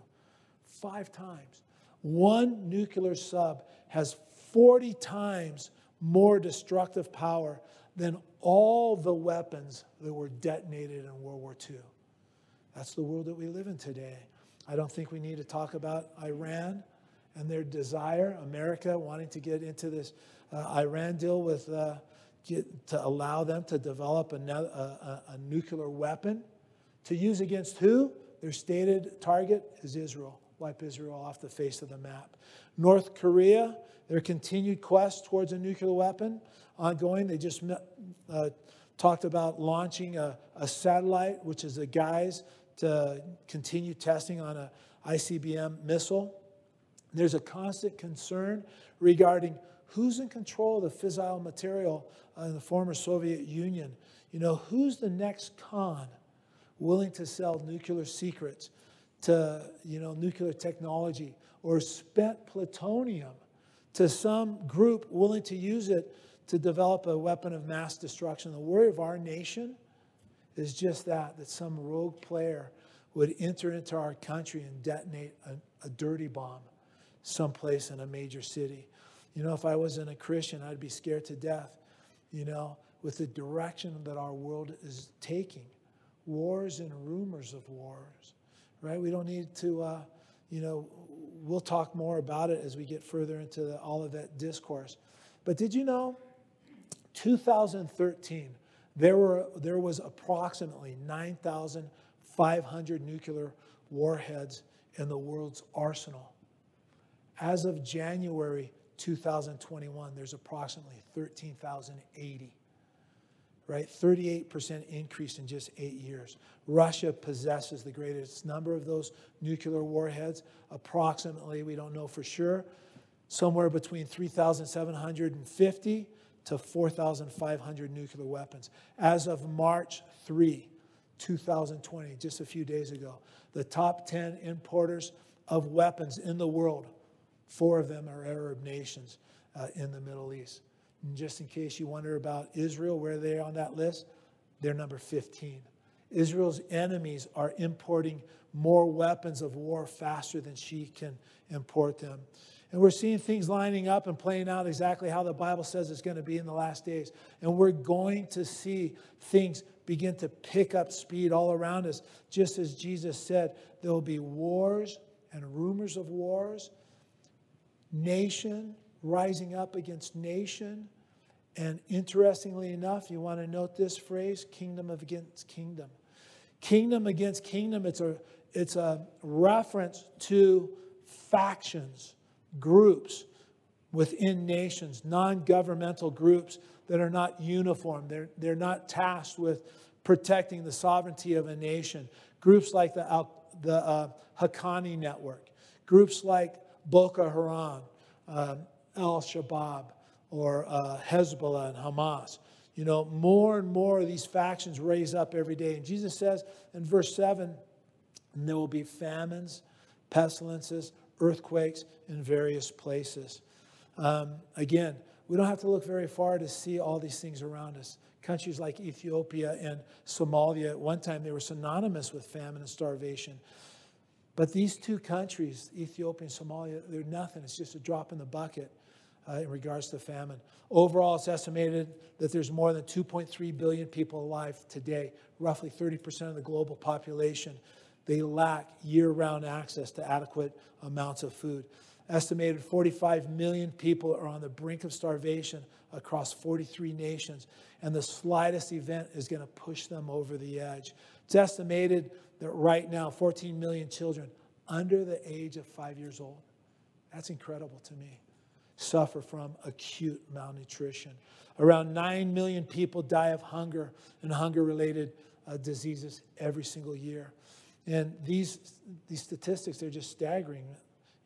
Five times. One nuclear sub has 40 times more destructive power than all the weapons that were detonated in World War II. That's the world that we live in today. I don't think we need to talk about Iran and their desire, America wanting to get into this uh, Iran deal with, uh, get, to allow them to develop a, a, a nuclear weapon to use against who? Their stated target is Israel. Wipe Israel off the face of the map. North Korea, their continued quest towards a nuclear weapon ongoing. They just uh, talked about launching a, a, satellite, which is a guise to continue testing on a ICBM missile. There's a constant concern regarding who's in control of the fissile material in the former Soviet Union. You know, who's the next Khan willing to sell nuclear secrets to, you know, nuclear technology or spent plutonium to some group willing to use it to develop a weapon of mass destruction. The worry of our nation is just that, that some rogue player would enter into our country and detonate a, a dirty bomb someplace in a major city. You know, if I wasn't a Christian, I'd be scared to death, you know, with the direction that our world is taking. Wars and rumors of wars, right? We don't need to, uh, you know, we'll talk more about it as we get further into the Olivet discourse. But did you know, 2013, there, were, there was approximately 9,500 nuclear warheads in the world's arsenal. As of January 2021, there's approximately 13,080 right? 38% increase in just eight years. Russia possesses the greatest number of those nuclear warheads, approximately, we don't know for sure, somewhere between 3,750 to 4,500 nuclear weapons. As of March 3, 2020, just a few days ago, the top 10 importers of weapons in the world Four of them are Arab nations uh, in the Middle East. And just in case you wonder about Israel, where they are on that list, they're number 15. Israel's enemies are importing more weapons of war faster than she can import them. And we're seeing things lining up and playing out exactly how the Bible says it's going to be in the last days. And we're going to see things begin to pick up speed all around us. Just as Jesus said, there will be wars and rumors of wars, nation rising up against nation. And interestingly enough, you want to note this phrase kingdom against kingdom. Kingdom against kingdom, it's a, it's a reference to factions, groups within nations, non governmental groups that are not uniform. They're, they're not tasked with protecting the sovereignty of a nation. Groups like the, the uh, Haqqani Network, groups like Boko Haram, uh, Al Shabaab, or uh, Hezbollah and Hamas. You know, more and more of these factions raise up every day. And Jesus says in verse 7 there will be famines, pestilences, earthquakes in various places. Um, again, we don't have to look very far to see all these things around us. Countries like Ethiopia and Somalia, at one time, they were synonymous with famine and starvation. But these two countries, Ethiopia and Somalia, they're nothing. It's just a drop in the bucket uh, in regards to famine. Overall, it's estimated that there's more than 2.3 billion people alive today, roughly 30% of the global population. They lack year round access to adequate amounts of food. Estimated 45 million people are on the brink of starvation across 43 nations, and the slightest event is going to push them over the edge. It's estimated that right now, 14 million children under the age of five years old, that's incredible to me, suffer from acute malnutrition. Around 9 million people die of hunger and hunger related uh, diseases every single year. And these, these statistics, they're just staggering,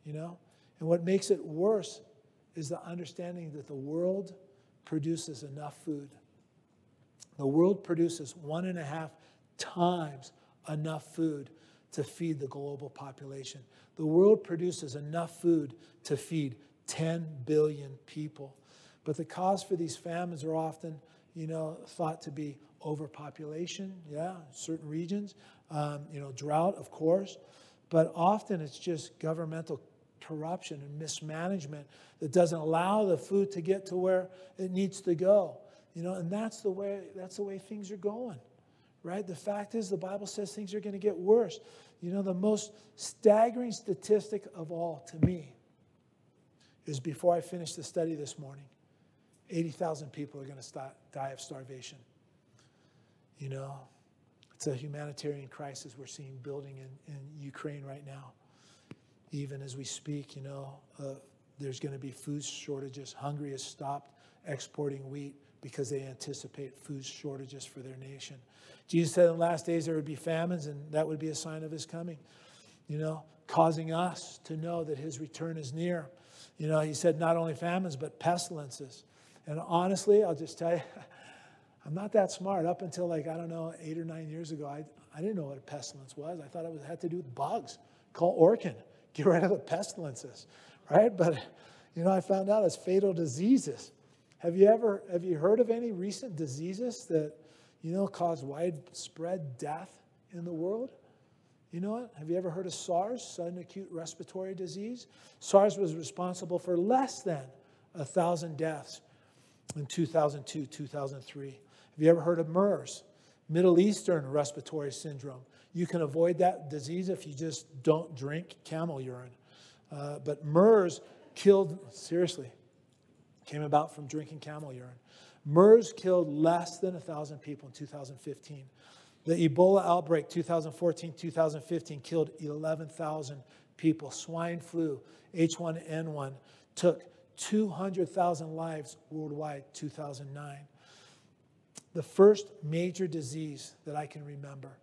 you know? And what makes it worse is the understanding that the world produces enough food. The world produces one and a half times enough food to feed the global population. The world produces enough food to feed 10 billion people. But the cause for these famines are often, you know, thought to be overpopulation, yeah, certain regions, um, you know, drought, of course. But often it's just governmental corruption and mismanagement that doesn't allow the food to get to where it needs to go. You know, and that's the way that's the way things are going right? The fact is, the Bible says things are going to get worse. You know, the most staggering statistic of all to me is before I finished the study this morning 80,000 people are going to die of starvation. You know, it's a humanitarian crisis we're seeing building in, in Ukraine right now. Even as we speak, you know, uh, there's going to be food shortages. Hungary has stopped exporting wheat because they anticipate food shortages for their nation. Jesus said in the last days there would be famines, and that would be a sign of his coming, you know, causing us to know that his return is near. You know, he said not only famines, but pestilences. And honestly, I'll just tell you, I'm not that smart. Up until like, I don't know, eight or nine years ago, I, I didn't know what a pestilence was. I thought it was, had to do with bugs. Call Orkin, get rid of the pestilences, right? But, you know, I found out it's fatal diseases. Have you ever have you heard of any recent diseases that you know cause widespread death in the world? You know what? Have you ever heard of SARS, sudden acute respiratory disease? SARS was responsible for less than a thousand deaths in 2002, 2003. Have you ever heard of MERS, Middle Eastern respiratory syndrome? You can avoid that disease if you just don't drink camel urine. Uh, but MERS killed, seriously, came about from drinking camel urine. MERS killed less than 1,000 people in 2015. The Ebola outbreak 2014 2015 killed 11,000 people. Swine flu, H1N1, took 200,000 lives worldwide 2009. The first major disease that I can remember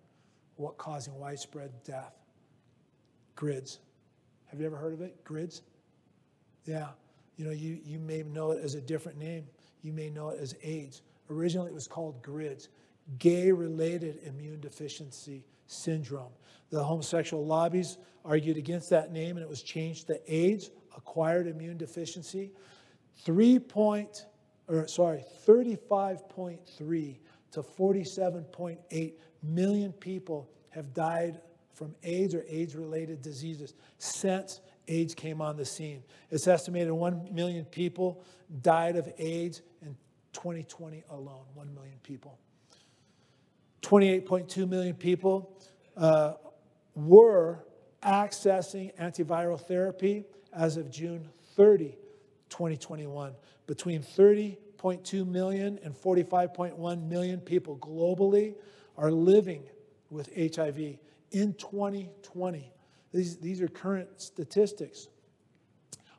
what causing widespread death grids. Have you ever heard of it? Grids? Yeah. You know, you, you may know it as a different name. You may know it as AIDS. Originally, it was called GRIDS, gay related immune deficiency syndrome. The homosexual lobbies argued against that name, and it was changed to AIDS, acquired immune deficiency. 3.2 or sorry, 35.3 to 47.8 million people have died from AIDS or AIDS related diseases since AIDS came on the scene. It's estimated 1 million people died of AIDS in 2020 alone. 1 million people. 28.2 million people uh, were accessing antiviral therapy as of June 30, 2021. Between 30.2 million and 45.1 million people globally are living with HIV in 2020. These, these are current statistics.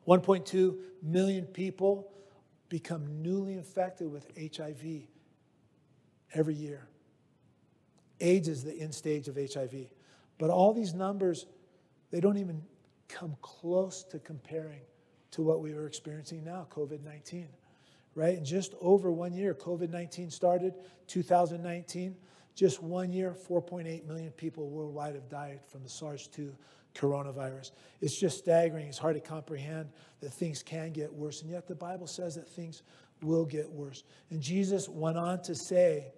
1.2 million people become newly infected with HIV every year. AIDS is the end stage of HIV. But all these numbers, they don't even come close to comparing to what we were experiencing now, COVID 19. Right? In just over one year, COVID 19 started, 2019. Just one year, 4.8 million people worldwide have died from the SARS 2 coronavirus. It's just staggering. It's hard to comprehend that things can get worse. And yet the Bible says that things will get worse. And Jesus went on to say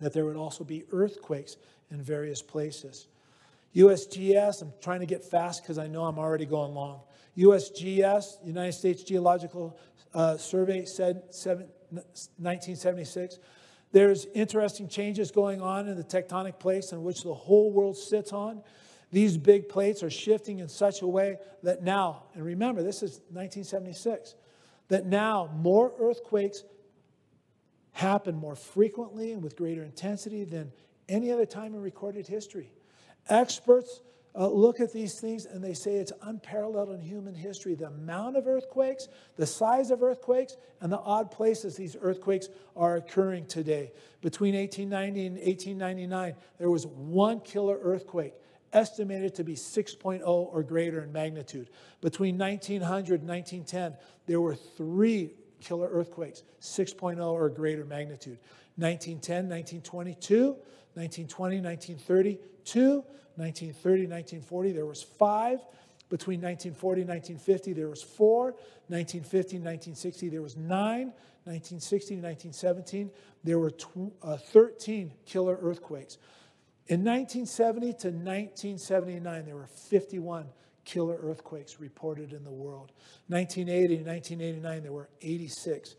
that there would also be earthquakes in various places. USGS, I'm trying to get fast because I know I'm already going long. USGS, United States Geological uh, Survey, said seven, 1976 there's interesting changes going on in the tectonic plates on which the whole world sits on. These big plates are shifting in such a way that now, and remember, this is 1976, that now more earthquakes happen more frequently and with greater intensity than any other time in recorded history. Experts uh, look at these things and they say it's unparalleled in human history. The amount of earthquakes, the size of earthquakes, and the odd places these earthquakes are occurring today. Between 1890 and 1899, there was one killer earthquake estimated to be 6.0 or greater in magnitude. Between 1900 and 1910, there were three killer earthquakes, 6.0 or greater magnitude. 1910, 1922, 1920, 1930, two. 1930, 1940, there was five. Between 1940 and 1950, there was four. 1950 and 1960, there was nine. 1960 and 1917, there were tw- uh, 13 killer earthquakes. In 1970 to 1979, there were 51 killer earthquakes reported in the world. 1980 and 1989, there were 86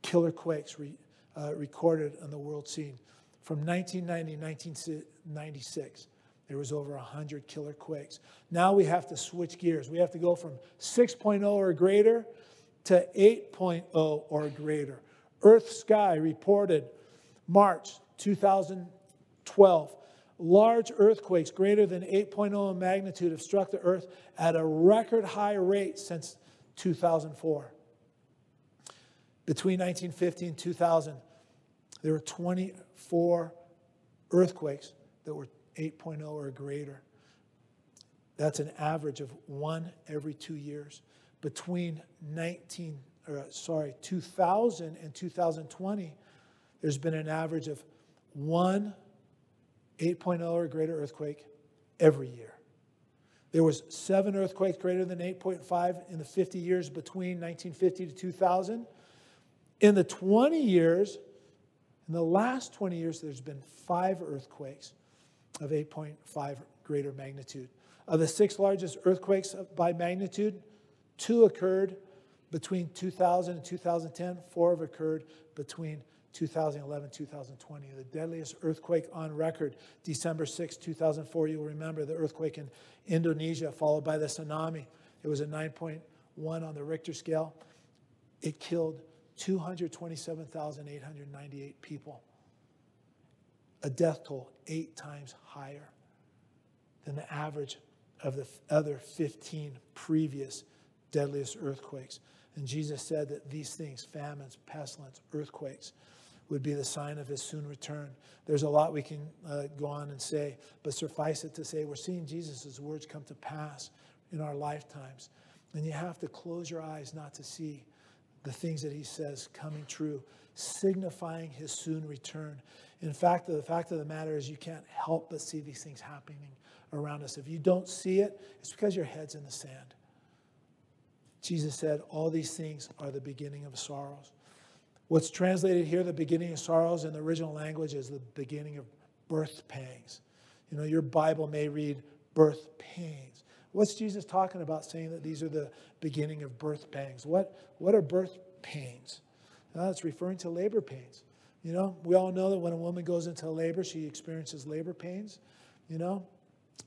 killer quakes re, uh, recorded on the world scene. From 1990 to 1996, there was over 100 killer quakes. Now we have to switch gears. We have to go from 6.0 or greater to 8.0 or greater. Earth Sky reported March 2012 large earthquakes greater than 8.0 in magnitude have struck the earth at a record high rate since 2004. Between 1950 and 2000, there were 24 earthquakes that were 8.0 or greater. That's an average of one every two years. Between 19, or uh, sorry, 2000 and 2020, there's been an average of one 8.0 or greater earthquake every year. There was seven earthquakes greater than 8.5 in the 50 years between 1950 to 2000. In the 20 years, in the last 20 years, there's been five earthquakes of 8.5 greater magnitude. Of the six largest earthquakes by magnitude, two occurred between 2000 and 2010, four have occurred between 2011 2020. The deadliest earthquake on record, December 6, 2004. You'll remember the earthquake in Indonesia, followed by the tsunami. It was a 9.1 on the Richter scale. It killed 227,898 people a death toll eight times higher than the average of the other 15 previous deadliest earthquakes. And Jesus said that these things, famines, pestilence, earthquakes, would be the sign of his soon return. There's a lot we can uh, go on and say, but suffice it to say, we're seeing Jesus' words come to pass in our lifetimes. And you have to close your eyes not to see the things that he says coming true, signifying his soon return. In fact, the fact of the matter is you can't help but see these things happening around us. If you don't see it, it's because your head's in the sand. Jesus said, All these things are the beginning of sorrows. What's translated here, the beginning of sorrows, in the original language is the beginning of birth pangs. You know, your Bible may read birth pains. What's Jesus talking about saying that these are the beginning of birth pangs? What, what are birth pains? Well, uh, it's referring to labor pains. You know, we all know that when a woman goes into labor, she experiences labor pains. You know,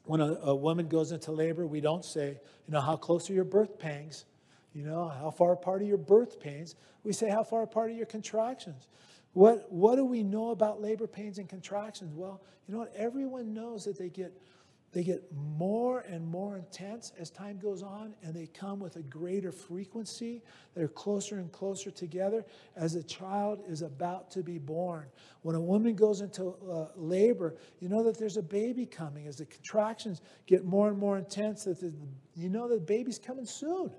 when a, a woman goes into labor, we don't say, you know, how close are your birth pangs? You know, how far apart are your birth pains? We say, how far apart are your contractions? What, what do we know about labor pains and contractions? Well, you know what? Everyone knows that they get they get more and more intense as time goes on, and they come with a greater frequency. They're closer and closer together as a child is about to be born. When a woman goes into uh, labor, you know that there's a baby coming. As the contractions get more and more intense, that the, you know that the baby's coming soon.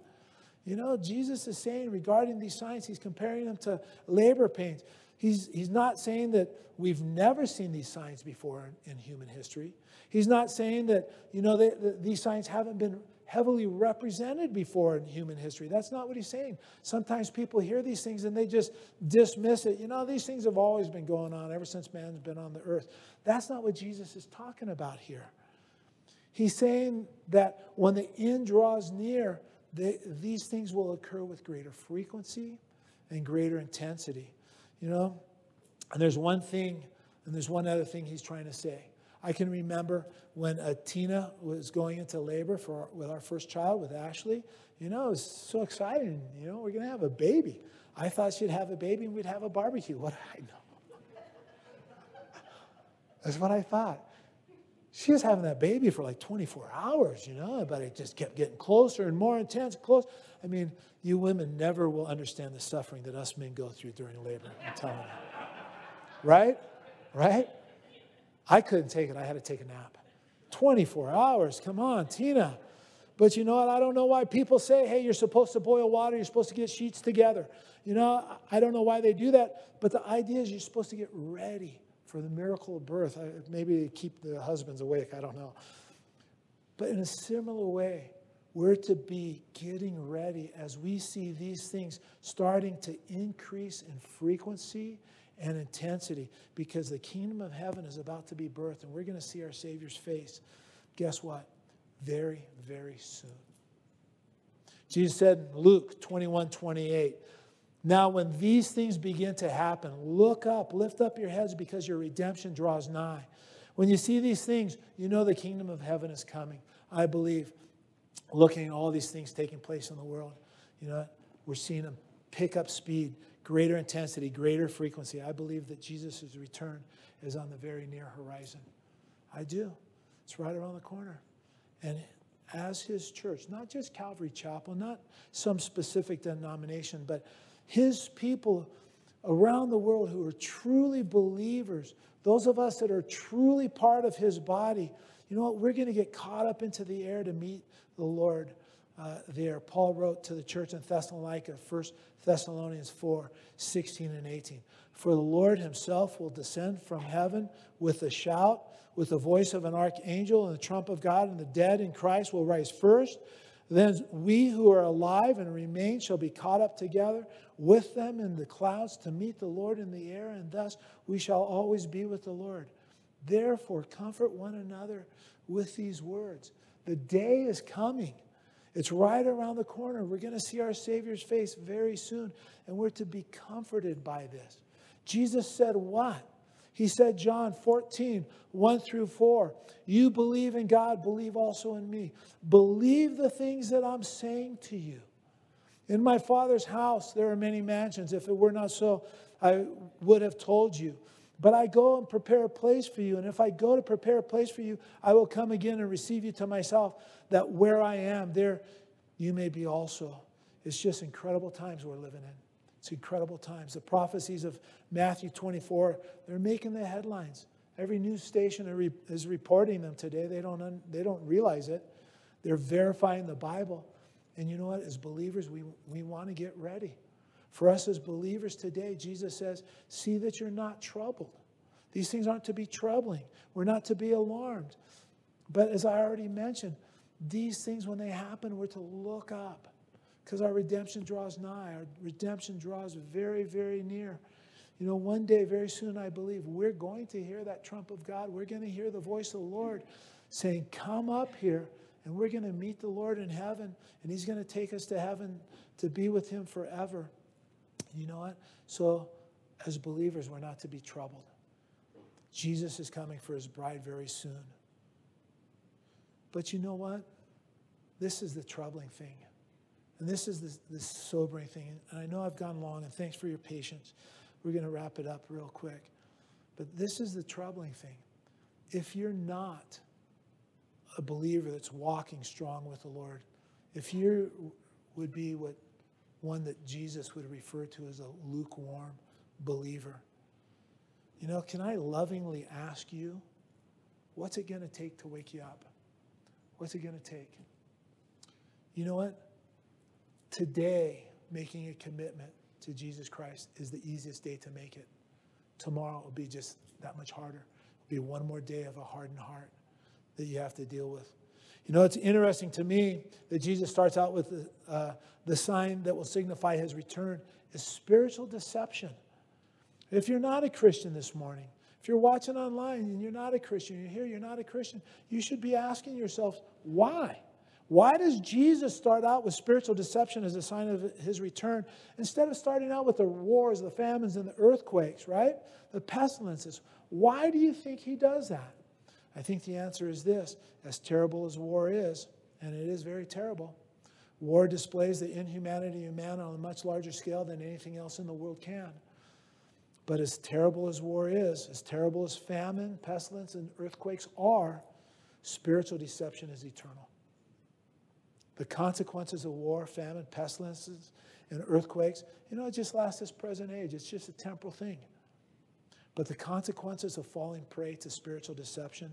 You know, Jesus is saying regarding these signs, he's comparing them to labor pains. He's, he's not saying that we've never seen these signs before in, in human history. He's not saying that, you know, they, these signs haven't been heavily represented before in human history. That's not what he's saying. Sometimes people hear these things and they just dismiss it. You know, these things have always been going on ever since man's been on the earth. That's not what Jesus is talking about here. He's saying that when the end draws near, they, these things will occur with greater frequency and greater intensity. You know, and there's one thing, and there's one other thing he's trying to say. I can remember when Tina was going into labor for with our first child, with Ashley. You know, it was so exciting. You know, we're going to have a baby. I thought she'd have a baby and we'd have a barbecue. What I know? That's what I thought. She was having that baby for like 24 hours, you know, but it just kept getting closer and more intense, close. I mean, you women never will understand the suffering that us men go through during labor. I'm telling you. Right? Right? I couldn't take it. I had to take a nap. 24 hours. Come on, Tina. But you know what? I don't know why people say, hey, you're supposed to boil water, you're supposed to get sheets together. You know, I don't know why they do that, but the idea is you're supposed to get ready for the miracle of birth. Maybe keep the husbands awake, I don't know. But in a similar way, we're to be getting ready as we see these things starting to increase in frequency and intensity because the kingdom of heaven is about to be birthed and we're going to see our Savior's face. Guess what? Very, very soon. Jesus said in Luke 21 28, Now when these things begin to happen, look up, lift up your heads because your redemption draws nigh. When you see these things, you know the kingdom of heaven is coming. I believe, looking at all these things taking place in the world, you know, we're seeing them pick up speed greater intensity, greater frequency. I believe that Jesus' return is on the very near horizon. I do. It's right around the corner. And as his church, not just Calvary Chapel, not some specific denomination, but his people around the world who are truly believers, those of us that are truly part of his body, you know what? We're going to get caught up into the air to meet the Lord uh, there. Paul wrote to the church in Thessalonica, 1 Thessalonians 4 16 and 18. For the Lord himself will descend from heaven with a shout, with the voice of an archangel and the trump of God, and the dead in Christ will rise first. Then we who are alive and remain shall be caught up together with them in the clouds to meet the Lord in the air, and thus we shall always be with the Lord. Therefore, comfort one another with these words. The day is coming it's right around the corner. We're going to see our Savior's face very soon, and we're to be comforted by this. Jesus said, What? He said, John 14, 1 through 4, You believe in God, believe also in me. Believe the things that I'm saying to you. In my Father's house, there are many mansions. If it were not so, I would have told you. But I go and prepare a place for you. And if I go to prepare a place for you, I will come again and receive you to myself, that where I am, there you may be also. It's just incredible times we're living in. It's incredible times. The prophecies of Matthew 24, they're making the headlines. Every news station is reporting them today. They don't, they don't realize it. They're verifying the Bible. And you know what? As believers, we, we want to get ready. For us as believers today, Jesus says, See that you're not troubled. These things aren't to be troubling. We're not to be alarmed. But as I already mentioned, these things, when they happen, we're to look up. Because our redemption draws nigh. Our redemption draws very, very near. You know, one day, very soon, I believe, we're going to hear that trump of God. We're going to hear the voice of the Lord saying, Come up here, and we're going to meet the Lord in heaven, and He's going to take us to heaven to be with Him forever. You know what? So, as believers, we're not to be troubled. Jesus is coming for His bride very soon. But you know what? This is the troubling thing. And this is the, sobering thing. And I know I've gone long, and thanks for your patience. We're going to wrap it up real quick. But this is the troubling thing. If you're not a believer that's walking strong with the Lord, if you would be what one that Jesus would refer to as a lukewarm believer, you know, can I lovingly ask you, what's it going to take to wake you up? What's it going to take? You know what? Today, making a commitment to Jesus Christ is the easiest day to make it. Tomorrow will be just that much harder. It'll be one more day of a hardened heart that you have to deal with. You know, it's interesting to me that Jesus starts out with the, uh, the sign that will signify his return is spiritual deception. If you're not a Christian this morning, if you're watching online and you're not a Christian, you're here, you're not a Christian, you should be asking yourself, why? Why does Jesus start out with spiritual deception as a sign of his return instead of starting out with the wars, the famines, and the earthquakes, right? The pestilences. Why do you think he does that? I think the answer is this as terrible as war is, and it is very terrible, war displays the inhumanity of man on a much larger scale than anything else in the world can. But as terrible as war is, as terrible as famine, pestilence, and earthquakes are, spiritual deception is eternal. The consequences of war, famine, pestilences, and earthquakes, you know, it just lasts this present age. It's just a temporal thing. But the consequences of falling prey to spiritual deception,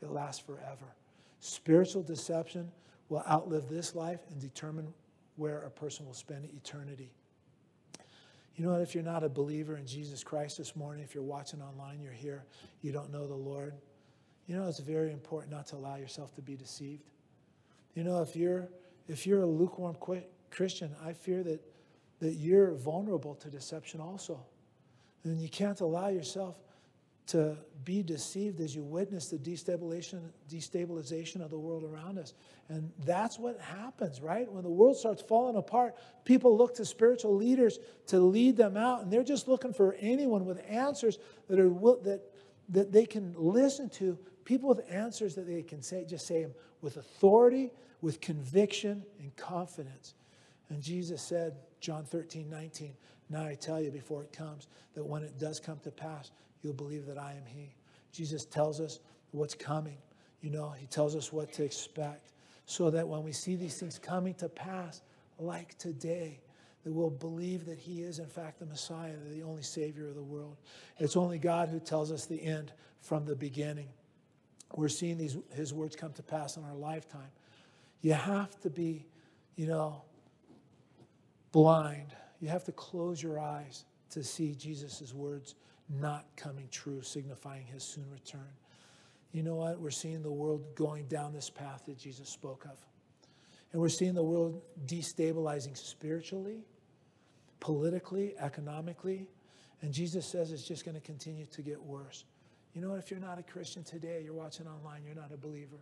it lasts forever. Spiritual deception will outlive this life and determine where a person will spend eternity. You know what? If you're not a believer in Jesus Christ this morning, if you're watching online, you're here, you don't know the Lord, you know, it's very important not to allow yourself to be deceived. You know, if you're if you're a lukewarm Christian, I fear that that you're vulnerable to deception also. And you can't allow yourself to be deceived as you witness the destabilization, destabilization of the world around us. And that's what happens, right? When the world starts falling apart, people look to spiritual leaders to lead them out, and they're just looking for anyone with answers that are that that they can listen to, people with answers that they can say, just say them with authority, with conviction, and confidence. And Jesus said, John 13, 19, now I tell you before it comes, that when it does come to pass, you'll believe that I am He. Jesus tells us what's coming. You know, He tells us what to expect so that when we see these things coming to pass, like today, that we'll believe that He is, in fact, the Messiah, the only Savior of the world. It's only God who tells us the end from the beginning. We're seeing these, His words come to pass in our lifetime. You have to be, you know, blind you have to close your eyes to see Jesus' words not coming true, signifying his soon return. You know what? We're seeing the world going down this path that Jesus spoke of. And we're seeing the world destabilizing spiritually, politically, economically. And Jesus says it's just going to continue to get worse. You know what? If you're not a Christian today, you're watching online, you're not a believer.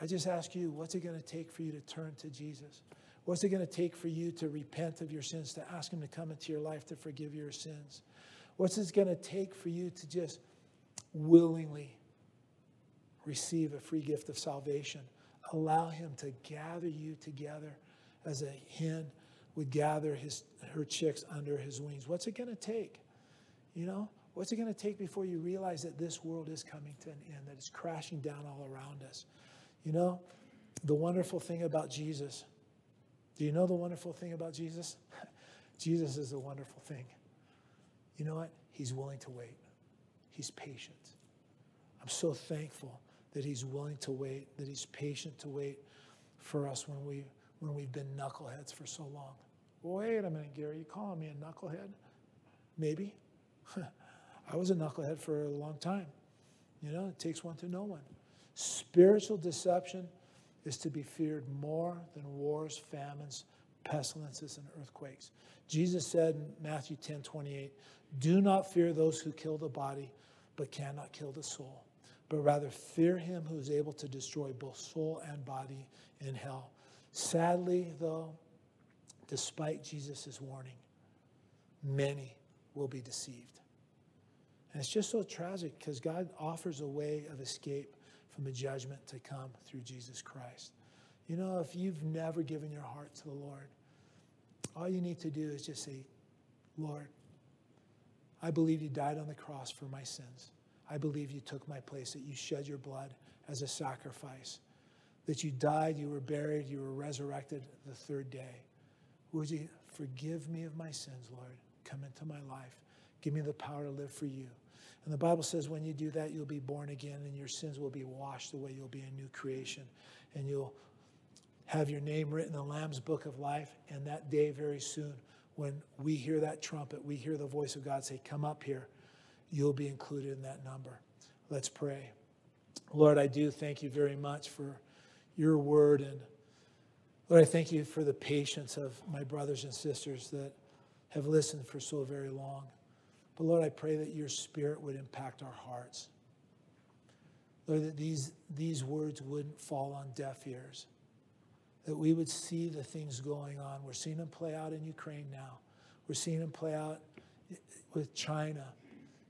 I just ask you, what's it going to take for you to turn to Jesus? What's it going to take for you to repent of your sins, to ask Him to come into your life to forgive your sins? What's it going to take for you to just willingly receive a free gift of salvation? Allow Him to gather you together as a hen would gather his, her chicks under his wings. What's it going to take? You know, what's it going to take before you realize that this world is coming to an end, that it's crashing down all around us? You know, the wonderful thing about Jesus do you know the wonderful thing about Jesus? Jesus is a wonderful thing. You know what? He's willing to wait, He's patient. I'm so thankful that He's willing to wait, that He's patient to wait for us when, we, when we've been knuckleheads for so long. Wait a minute, Gary, you calling me a knucklehead? Maybe. I was a knucklehead for a long time. You know, it takes one to know one. Spiritual deception is to be feared more than wars, famines, pestilences, and earthquakes. Jesus said in Matthew 10 28, Do not fear those who kill the body, but cannot kill the soul, but rather fear him who is able to destroy both soul and body in hell. Sadly, though, despite Jesus' warning, many will be deceived. And it's just so tragic because God offers a way of escape from the judgment to come through Jesus Christ. You know, if you've never given your heart to the Lord, all you need to do is just say, Lord, I believe you died on the cross for my sins. I believe you took my place, that you shed your blood as a sacrifice, that you died, you were buried, you were resurrected the third day. Would you forgive me of my sins, Lord? Come into my life. Give me the power to live for you. And the Bible says when you do that, you'll be born again and your sins will be washed away. You'll be a new creation and you'll have your name written in the Lamb's book of life. And that day, very soon, when we hear that trumpet, we hear the voice of God say, Come up here, you'll be included in that number. Let's pray. Lord, I do thank you very much for your word. And Lord, I thank you for the patience of my brothers and sisters that have listened for so very long. But Lord, I pray that your spirit would impact our hearts. Lord, that these, these words wouldn't fall on deaf ears. That we would see the things going on. We're seeing them play out in Ukraine now. We're seeing them play out with China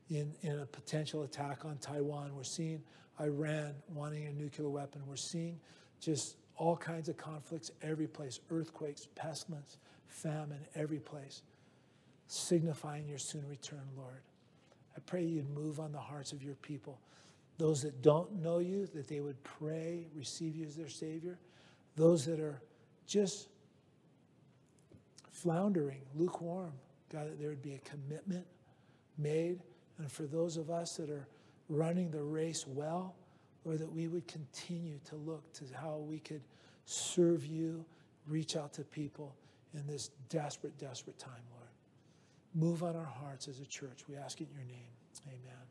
in, in a potential attack on Taiwan. We're seeing Iran wanting a nuclear weapon. We're seeing just all kinds of conflicts every place earthquakes, pestilence, famine, every place signifying your soon return, Lord. I pray you'd move on the hearts of your people. Those that don't know you, that they would pray, receive you as their Savior. Those that are just floundering, lukewarm, God, that there would be a commitment made. And for those of us that are running the race well, Lord, that we would continue to look to how we could serve you, reach out to people in this desperate, desperate time, Lord. Move on our hearts as a church. We ask it in your name. Amen.